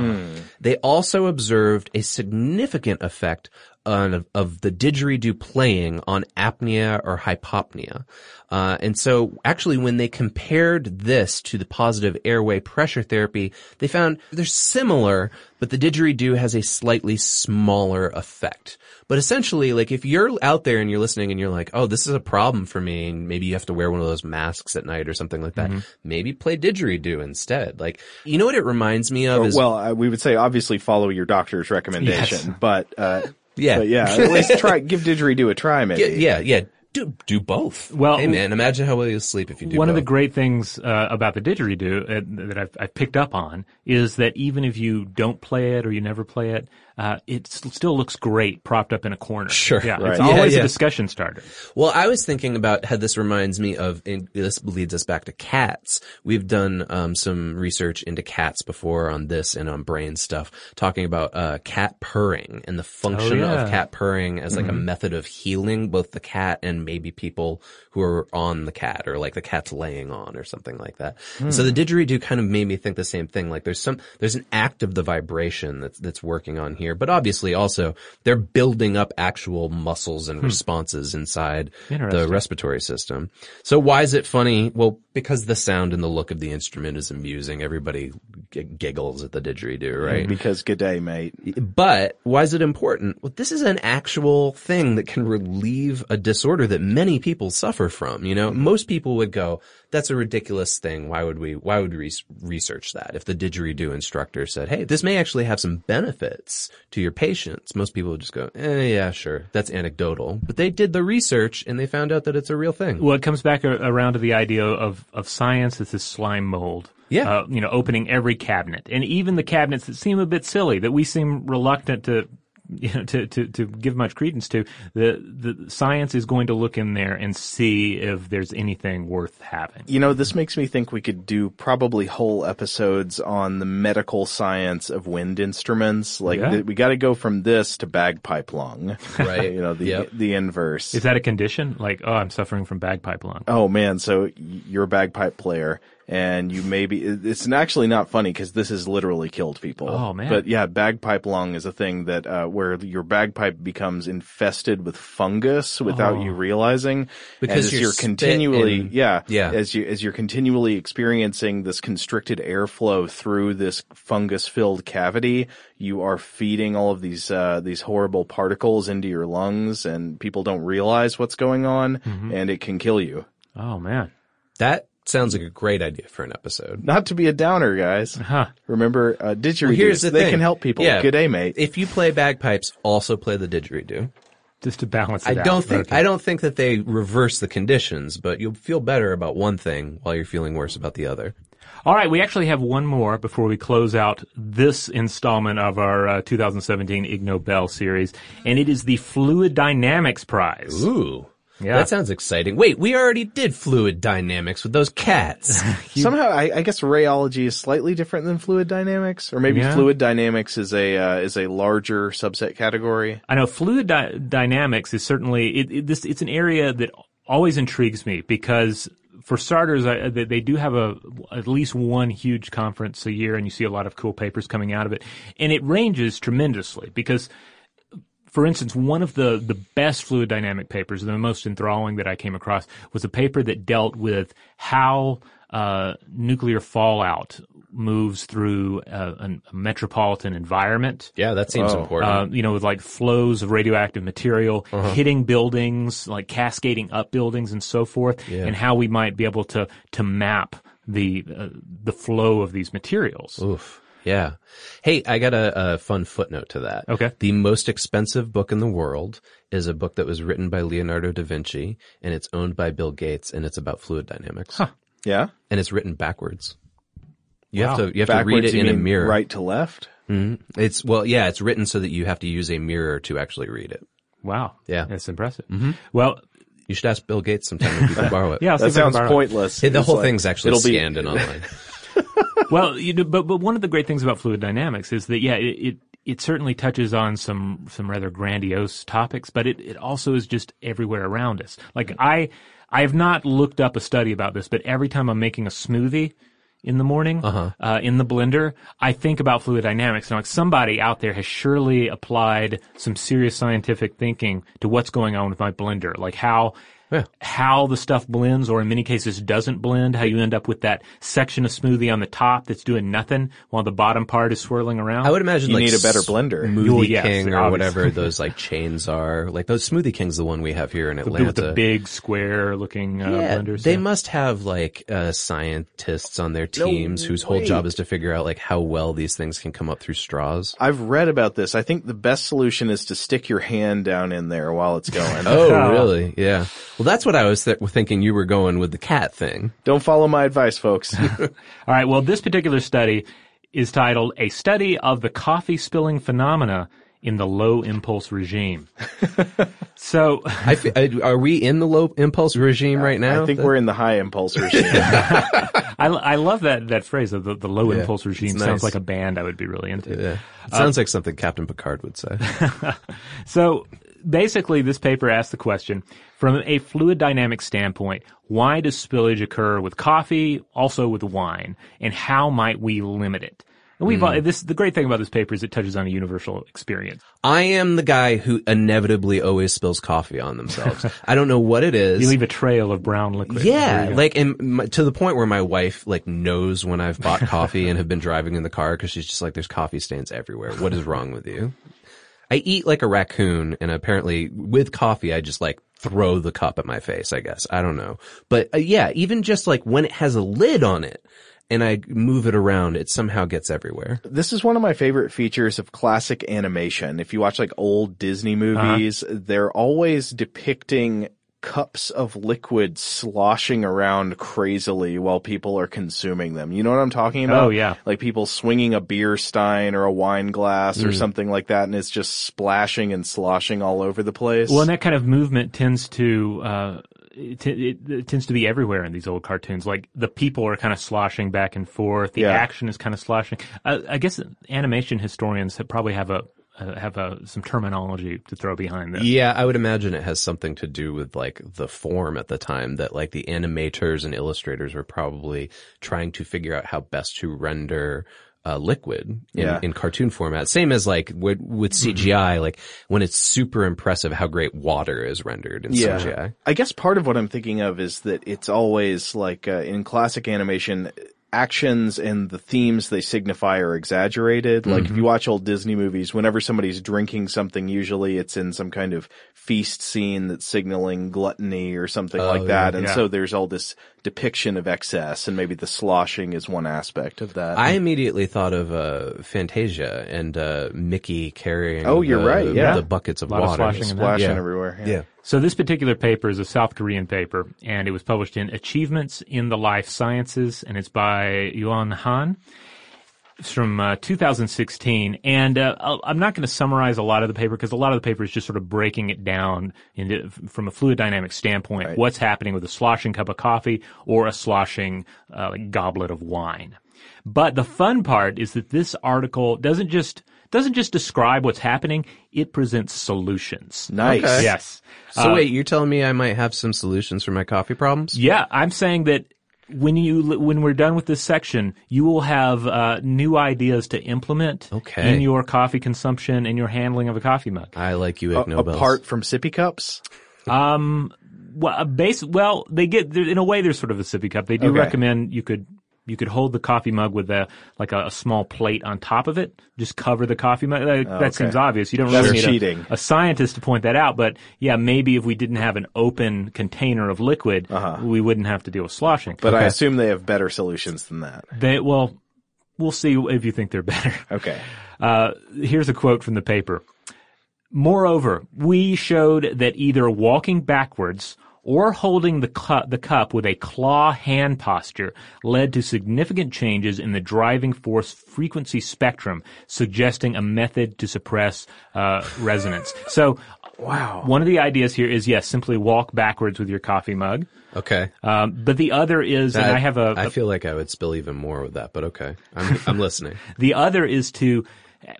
They also observed a significant effect on, of the didgeridoo playing on apnea or hypopnea. Uh, and so actually when they compared this to the positive airway pressure therapy, they found they're similar, but the didgeridoo has a slightly smaller effect. But essentially, like if you're out there and you're listening and you're like, oh, this is a problem for me, and maybe you have to wear one of those masks at night or something like that, maybe play didgeridoo instead. Like, you know what it reminds me of Or, is well, uh, we would say obviously follow your doctor's recommendation, but uh, Yeah. but yeah, at least try [laughs] give didgeridoo a try, maybe. Yeah, yeah, yeah. do do both. Well- hey man, imagine how well you'll sleep if you do One both. of the great things uh, about the didgeridoo uh, that I've, I've picked up on is that even if you don't play it or you never play it, uh, it still looks great propped up in a corner. Sure. yeah, Right. it's always yeah. a discussion starter. Well, I was thinking about how this reminds me of, and this leads us back to cats. We've done um, some research into cats before on this and on brain stuff, talking about uh, cat purring and the function Oh, yeah. of cat purring as like a method of healing both the cat and maybe people who are on the cat or like the cat's laying on or something like that. And So the didgeridoo kind of made me think the same thing. Like there's some, there's an act of the vibration that's, that's working on here, but obviously also they're building up actual muscles and hmm. responses inside the respiratory system. So why is it funny? Well, because the sound and the look of the instrument is amusing. Everybody g- giggles at the didgeridoo, right? Because good day, mate. But why is it important? Well, this is an actual thing that can relieve a disorder that many people suffer from. You know, hmm. most people would go, that's a ridiculous thing. Why would we, why would we research that? If the didgeridoo instructor said, hey, this may actually have some benefits to your patients, most people would just go, eh, yeah, sure. That's anecdotal. But they did the research and they found out that it's a real thing. Well, it comes back around to the idea of, of science as this slime mold. Yeah. Uh, you know, opening every cabinet. And even the cabinets that seem a bit silly, that we seem reluctant to, [laughs] you know, to, to, to give much credence to, the, the science is going to look in there and see if there's anything worth having. You know, this makes me think we could do probably whole episodes on the medical science of wind instruments. Like Yeah. th- we got to go from this to bagpipe lung, [laughs] Right. you know, the Yep. the inverse. Is that a condition? Like, oh, I'm suffering from bagpipe lung. Oh man, so you're a bagpipe player and you maybe it's actually not funny because this has literally killed people. Oh, man. But yeah, bagpipe lung is a thing that uh, where your bagpipe becomes infested with fungus without you realizing Because as you're you're continually in- yeah Yeah. as you as you're continually experiencing this constricted airflow through this fungus filled cavity, you are feeding all of these uh, these horrible particles into your lungs, and people don't realize what's going on, Mm-hmm. and it can kill you. Oh, man. That sounds like a great idea for an episode. Not to be a downer, guys. Huh. Remember, uh, didgeridoos, Well, here's the they thing. can help people. Yeah. Good day, mate. If you play bagpipes, also play the didgeridoo. Just to balance I out. don't think Okay. I don't think that they reverse the conditions, but you'll feel better about one thing while you're feeling worse about the other. All right, we actually have one more before we close out this installment of our uh, 2017 Ig Nobel series, and it is the Fluid Dynamics Prize. Ooh. Yeah. That sounds exciting. Wait, we already did fluid dynamics with those cats. [laughs] [laughs] Somehow, I, I guess rheology is slightly different than fluid dynamics, or maybe Yeah. fluid dynamics is a uh, is a larger subset category. I know fluid dy- dynamics is certainly it, it, this. It's an area that always intrigues me because, for starters, I, they, they do have a at least one huge conference a year, and you see a lot of cool papers coming out of it, and it ranges tremendously because. For instance, one of the, the best fluid dynamic papers, the most enthralling that I came across, was a paper that dealt with how uh, nuclear fallout moves through uh, an- a metropolitan environment yeah, that seems important. uh, you know, with like flows of radioactive material hitting buildings, like cascading up buildings and so forth, Yeah. and how we might be able to to map the uh, the flow of these materials. Oof. Yeah. Hey, I got a, a fun footnote to that. Okay. The most expensive book in the world is a book that was written by Leonardo da Vinci and it's owned by Bill Gates and it's about fluid dynamics. Yeah, And it's written backwards. You Wow. have to you have to read it in a mirror. right to left. Mm-hmm. It's well, yeah, it's written so that you have to use a mirror to actually read it. Wow, Yeah. that's impressive. Mm-hmm. Well, You should ask Bill Gates sometime if you can [laughs] borrow it. yeah, I'll That if I can sounds borrow it. pointless. Hey, the It's whole like- thing's actually it'll be- scanned and online. [laughs] well, you know, but but one of the great things about fluid dynamics is that yeah, it it, it certainly touches on some some rather grandiose topics, but it it also is just everywhere around us. Like I I have not looked up a study about this, but every time I'm making a smoothie in the morning uh in the blender, I think about fluid dynamics. And like somebody out there has surely applied some serious scientific thinking to what's going on with my blender, like how Yeah. how the stuff blends, or in many cases doesn't blend, how you end up with that section of smoothie on the top that's doing nothing while the bottom part is swirling around. I would imagine You like need a better blender. Smoothie Well, yes, King or obviously. whatever [laughs] those like chains are. Like those Smoothie King's the one we have here in with Atlanta. the big square looking uh, yeah, blenders. they yeah. must have like uh, scientists on their teams whose whole job is to figure out like how well these things can come up through straws. I've read about this. I think the best solution is to stick your hand down in there while it's going. Oh. [laughs] really? Yeah. Well, that's what I was th- thinking you were going with the cat thing. Don't follow my advice, folks. [laughs] [laughs] All right. Well, this particular study is titled "A Study of the Coffee Spilling Phenomena in the Low Impulse Regime." [laughs] so, I are we in the low impulse regime right now? I think we're in the high impulse regime. I, I love that that phrase of the, the low Yeah, impulse regime. it's Sounds like a band I would be really into. Yeah. It um, sounds like something Captain Picard would say. So basically, this paper asks the question from a fluid dynamic standpoint: Why does spillage occur with coffee, also with wine, and how might we limit it? And we've Hmm. this the great thing about this paper is it touches on a universal experience. I am the guy who inevitably always spills coffee on themselves. [laughs] I don't know what it is. You leave a trail of brown liquid. Yeah, like and my, to the point where my wife like knows when I've bought [laughs] coffee and have been driving in the car because she's just like, "There's coffee stains everywhere. What is wrong with you?" I eat like a raccoon, and apparently with coffee, I just like throw the cup at my face. I guess I don't know, but uh, yeah, even just like when it has a lid on it and I move it around, it somehow gets everywhere. this is one of my favorite features of classic animation. If you watch like old Disney movies, they're always depicting cups of liquid sloshing around crazily while people are consuming them. You know what I'm talking about? Oh, yeah. Like people swinging a beer stein or a wine glass or something like that and it's just splashing and sloshing all over the place. Well, and that kind of movement tends to uh, it, it, it tends to be everywhere in these old cartoons. Like the people are kind of sloshing back and forth. The Yeah. action is kind of sloshing. Uh, I guess animation historians have probably have a have a, some terminology to throw behind this. Yeah, I would imagine it has something to do with like the form at the time that like the animators and illustrators were probably trying to figure out how best to render uh, liquid in, Yeah. in cartoon format. Same as like with, with CGI, like when it's super impressive how great water is rendered in CGI. I guess part of what I'm thinking of is that it's always like uh, in classic animation, actions and the themes they signify are exaggerated. Like if mm-hmm. you watch old Disney movies, whenever somebody's drinking something, usually it's in some kind of feast scene that's signaling gluttony or something like oh, that. And yeah. so there's all this depiction of excess and maybe the sloshing is one aspect of that. I immediately thought of uh, Fantasia and uh, Mickey carrying. Oh, you're the- right, yeah. the buckets of Lot of water. sloshing in that. splashing Yeah. everywhere. yeah. So this particular paper is a South Korean paper, and it was published in Achievements in the Life Sciences, and it's by Jiwon Han. It's from uh, 2016, and uh, I'm not going to summarize a lot of the paper because a lot of the paper is just sort of breaking it down into, from a fluid dynamic standpoint. What's happening with a sloshing cup of coffee or a sloshing uh, goblet of wine? But the fun part is that this article doesn't just doesn't just describe what's happening; it presents solutions. Nice. Okay. Yes. So Uh, wait, you're telling me I might have some solutions for my coffee problems? Yeah, I'm saying that when you when we're done with this section, you will have uh, new ideas to implement Okay. in your coffee consumption and your handling of a coffee mug. I like you, A- Ig Nobels. apart from sippy cups? Um, well, a base, well, they get in a way. There's sort of a sippy cup. They do Okay. recommend you could you could hold the coffee mug with a like a, a small plate on top of it. Just cover the coffee mug. That, that okay. seems obvious. You don't That's really need cheating. A, a scientist to point that out. But yeah, maybe if we didn't have an open container of liquid, we wouldn't have to deal with sloshing. But I assume they have better solutions than that. They, well, we'll see if you think they're [laughs] better. Okay. Uh, here's a quote from the paper. Moreover, we showed that either walking backwards or holding the, cu- the cup with a claw hand posture led to significant changes in the driving force frequency spectrum, suggesting a method to suppress uh, resonance. So, Wow. one of the ideas here is yes, simply walk backwards with your coffee mug. Okay. Um, but the other is, and I have a, I a feel like I would spill even more with that, but okay. I'm, I'm listening. [laughs] The other is to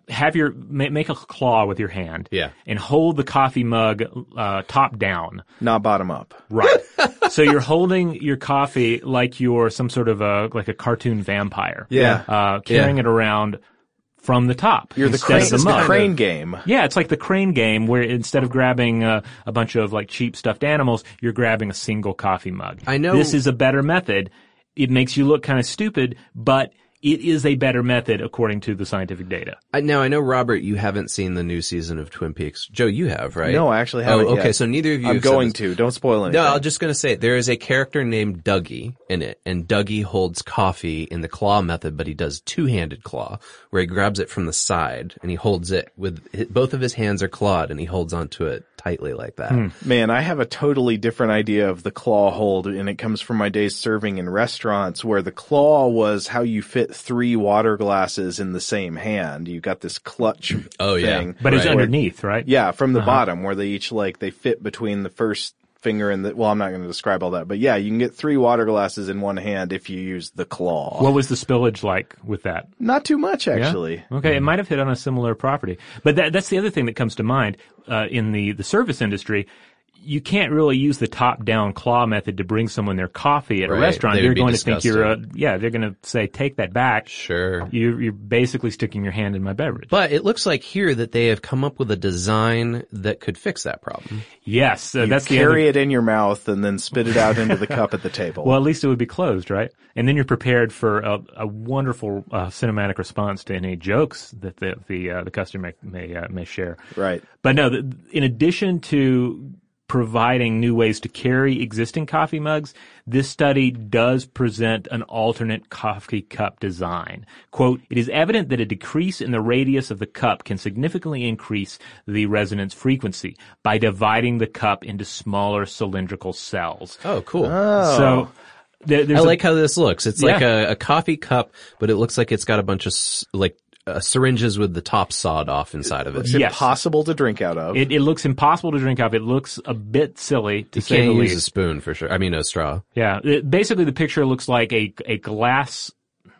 have your make a claw with your hand, Yeah. and hold the coffee mug uh, top down. Not bottom up. Right. [laughs] so you're holding your coffee like you're some sort of a like a cartoon vampire. Yeah. Uh, carrying Yeah. it around from the top. You're the instead crane, of the it's the mug. crane game. Yeah, it's like the crane game where instead of grabbing uh, a bunch of like cheap stuffed animals, you're grabbing a single coffee mug. I know- this is a better method. It makes you look kind of stupid, but it is a better method according to the scientific data. I, now I know Robert, you haven't seen the new season of Twin Peaks. Joe, you have, right? No, I actually haven't Oh, okay. yet. So neither of you. I'm going to. Don't spoil anything. No, I'm just gonna say there is a character named Dougie in it, and Dougie holds coffee in the claw method, but he does two-handed claw, where he grabs it from the side and he holds it with both of his hands are clawed, and he holds onto it tightly like that. Hmm. Man, I have a totally different idea of the claw hold, and it comes from my days serving in restaurants where the claw was how you fit three water glasses in the same hand. You got this clutch Oh, yeah. thing. But it's underneath, right? Yeah, from the bottom where they each like they fit between the first finger and the well, I'm not going to describe all that, but yeah, you can get three water glasses in one hand if you use the claw. What was the spillage like with that? not too much Yeah? actually. Okay, it might have hit on a similar property, but that, that's the other thing that comes to mind uh, in the the service industry. You can't really use the top-down claw method to bring someone their coffee at a restaurant. They They're would be going to think you're a yeah. They're going to say, "Take that back." Sure. You, you're basically sticking your hand in my beverage. But it looks like here that they have come up with a design that could fix that problem. yes, uh, You that's the carry other, it in your mouth and then spit it out into the cup at the table. Well, at least it would be closed, right? And then you're prepared for a, a wonderful uh, cinematic response to any jokes that the the, uh, the customer may may, uh, may share. right. But no, th- in addition to providing new ways to carry existing coffee mugs, this study does present an alternate coffee cup design. Quote, it is evident that a decrease in the radius of the cup can significantly increase the resonance frequency by dividing the cup into smaller cylindrical cells. Oh, cool. Oh. So there, there's I a- like how this looks. It's like a, a coffee cup, but it looks like it's got a bunch of like uh, syringes with the top sawed off inside of it. It's Yes. impossible to drink out of. it, it looks impossible to drink out. Of. It looks a bit silly to You say can't the use least. a spoon for sure. I mean, a straw. Yeah, it- basically the picture looks like a a glass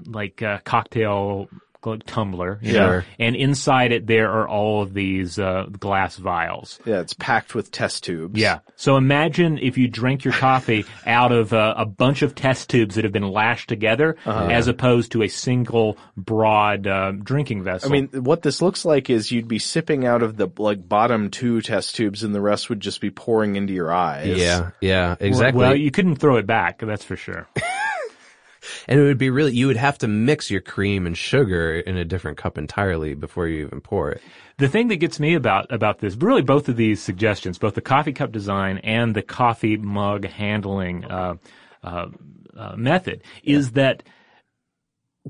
like uh, cocktail gl- tumbler, you know, and inside it there are all of these uh, glass vials. yeah, it's packed with test tubes. Yeah. So imagine if you drank your coffee [laughs] out of uh, a bunch of test tubes that have been lashed together, Uh-huh. as opposed to a single broad uh, drinking vessel. I mean, what this looks like is you'd be sipping out of the like bottom two test tubes, and the rest would just be pouring into your eyes. Yeah, yeah, exactly. Well, you couldn't throw it back. That's for sure. [laughs] and it would be really, you would have to mix your cream and sugar in a different cup entirely before you even pour it. The thing that gets me about about this, really, both of these suggestions, both the coffee cup design and the coffee mug handling uh, uh, uh, method, is that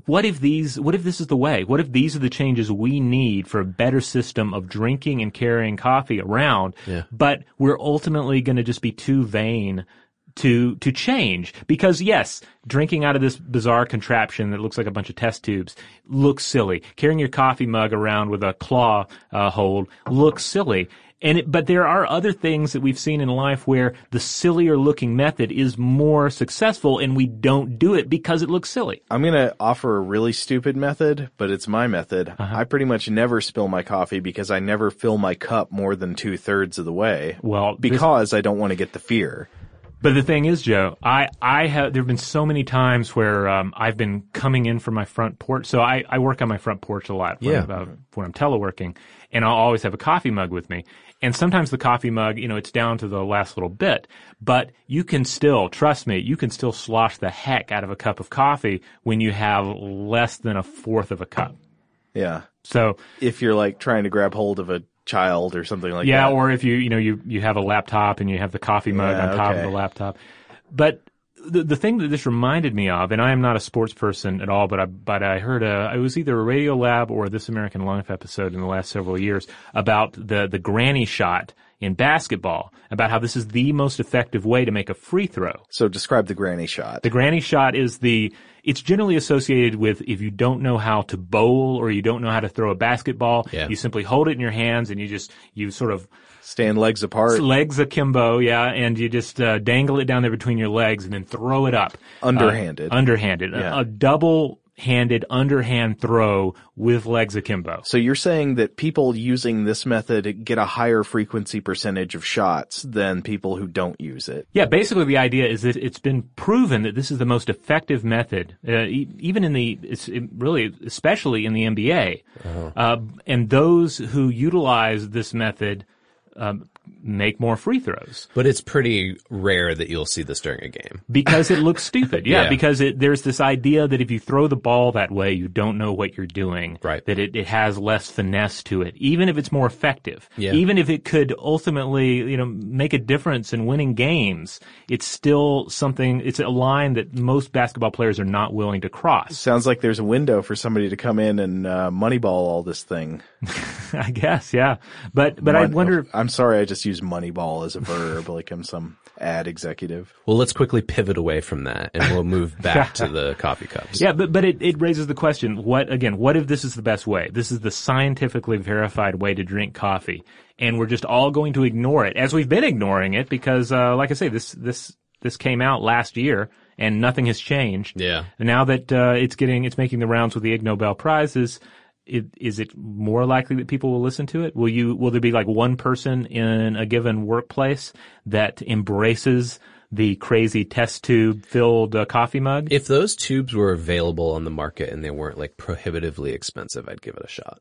what if these? What if this is the way? What if these are the changes we need for a better system of drinking and carrying coffee around? Yeah. But we're ultimately going to just be too vain to to change because yes, drinking out of this bizarre contraption that looks like a bunch of test tubes looks silly. Carrying your coffee mug around with a claw uh, hold looks silly. And it, but there are other things that we've seen in life where the sillier looking method is more successful and we don't do it because it looks silly. I'm gonna offer a really stupid method, but it's my method. Uh-huh. I pretty much never spill my coffee because I never fill my cup more than two thirds of the way. Well, this- because I don't want to get the fear. But the thing is, Joe, I, I have, there have been so many times where, um, I've been coming in from my front porch. So I, I work on my front porch a lot when, Yeah. I'm, uh, when I'm teleworking and I'll always have a coffee mug with me. And sometimes the coffee mug, you know, it's down to the last little bit, but you can still, trust me, you can still slosh the heck out of a cup of coffee when you have less than a fourth of a cup. Yeah. So If you're like trying to grab hold of a child or something like yeah, that. or if you you know you you have a laptop and you have the coffee mug Yeah, on top okay. of the laptop. But the the thing that this reminded me of, and I am not a sports person at all, but I but I heard a it was either a Radio Lab or This American Life episode in the last several years about the the granny shot in basketball, about how this is the most effective way to make a free throw. so describe the granny shot. The granny shot is the, it's generally associated with if you don't know how to bowl or you don't know how to throw a basketball, Yeah. you simply hold it in your hands and you just, you sort of Stand legs apart. legs akimbo, yeah, and you just uh, dangle it down there between your legs and then throw it up. Underhanded. Uh, underhanded. A- Yeah. A, double-handed underhand throw with legs akimbo. So you're saying that people using this method get a higher frequency percentage of shots than people who don't use it. Yeah, basically the idea is that it's been proven that this is the most effective method, uh, e- even in the, it's it really, especially in the NBA. Uh, and those who utilize this method um, make more free throws But it's pretty rare that you'll see this during a game. because it looks stupid. Yeah, [laughs] Yeah. because it, there's this idea that if you throw the ball that way, you don't know what you're doing. Right. That it, it has less finesse to it, even if it's more effective. Yeah. Even if it could ultimately, you know, make a difference in winning games, it's still something, it's a line that most basketball players are not willing to cross. Sounds like there's a window for somebody to come in and uh, moneyball all this thing. [laughs] I guess, yeah. But, but I Mon- wonder, I'm sorry, I just used use Moneyball as a verb, like I'm some ad executive. Well, let's quickly pivot away from that and we'll move back [laughs] to the coffee cups. Yeah, but but it, it raises the question: what again? What if this is the best way? This is the scientifically verified way to drink coffee, and we're just all going to ignore it as we've been ignoring it because, uh, like I say, this this this came out last year and nothing has changed. Yeah. And now that uh, it's getting it's making the rounds with the Ig Nobel prizes. It, is it more likely that people will listen to it? Will you? Will there be like one person in a given workplace that embraces the crazy test tube filled uh, coffee mug? If those tubes were available on the market and they weren't like prohibitively expensive, I'd give it a shot.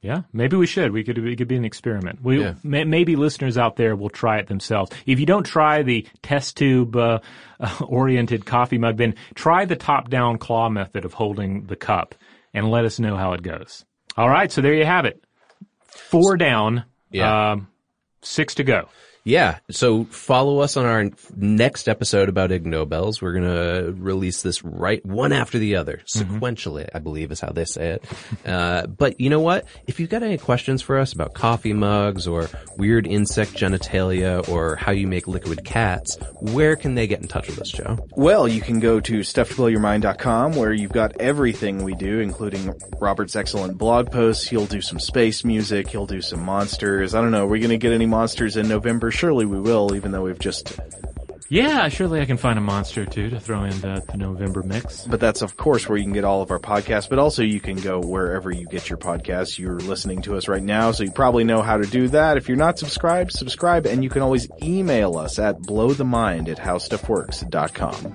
Yeah, maybe we should. We could it could be an experiment. We Yeah. may, maybe listeners out there will try it themselves. If you don't try the test tube uh, [laughs] oriented coffee mug, then try the top down claw method of holding the cup and let us know how it goes. All right, so there you have it. Four down, Yeah. um, six to go. Yeah. So follow us on our next episode about Ig Nobels. We're going to release this right one after the other, sequentially, I believe is how they say it. [laughs] Uh, but you know what? If you've got any questions for us about coffee mugs or weird insect genitalia or how you make liquid cats, where can they get in touch with us, Joe? Well, you can go to stufftoblowyourmind.com where you've got everything we do, including Robert's excellent blog posts. He'll do some space music. He'll do some monsters. I don't know. Are we going to get any monsters in November? Surely we will, even though we've just, Yeah, surely I can find a monster too to throw in the, the November mix. but that's of course where you can get all of our podcasts, but also you can go wherever you get your podcasts. You're listening to us right now, so you probably know how to do that. If you're not subscribed, subscribe, and you can always email us at blowthemind at howstuffworks.com.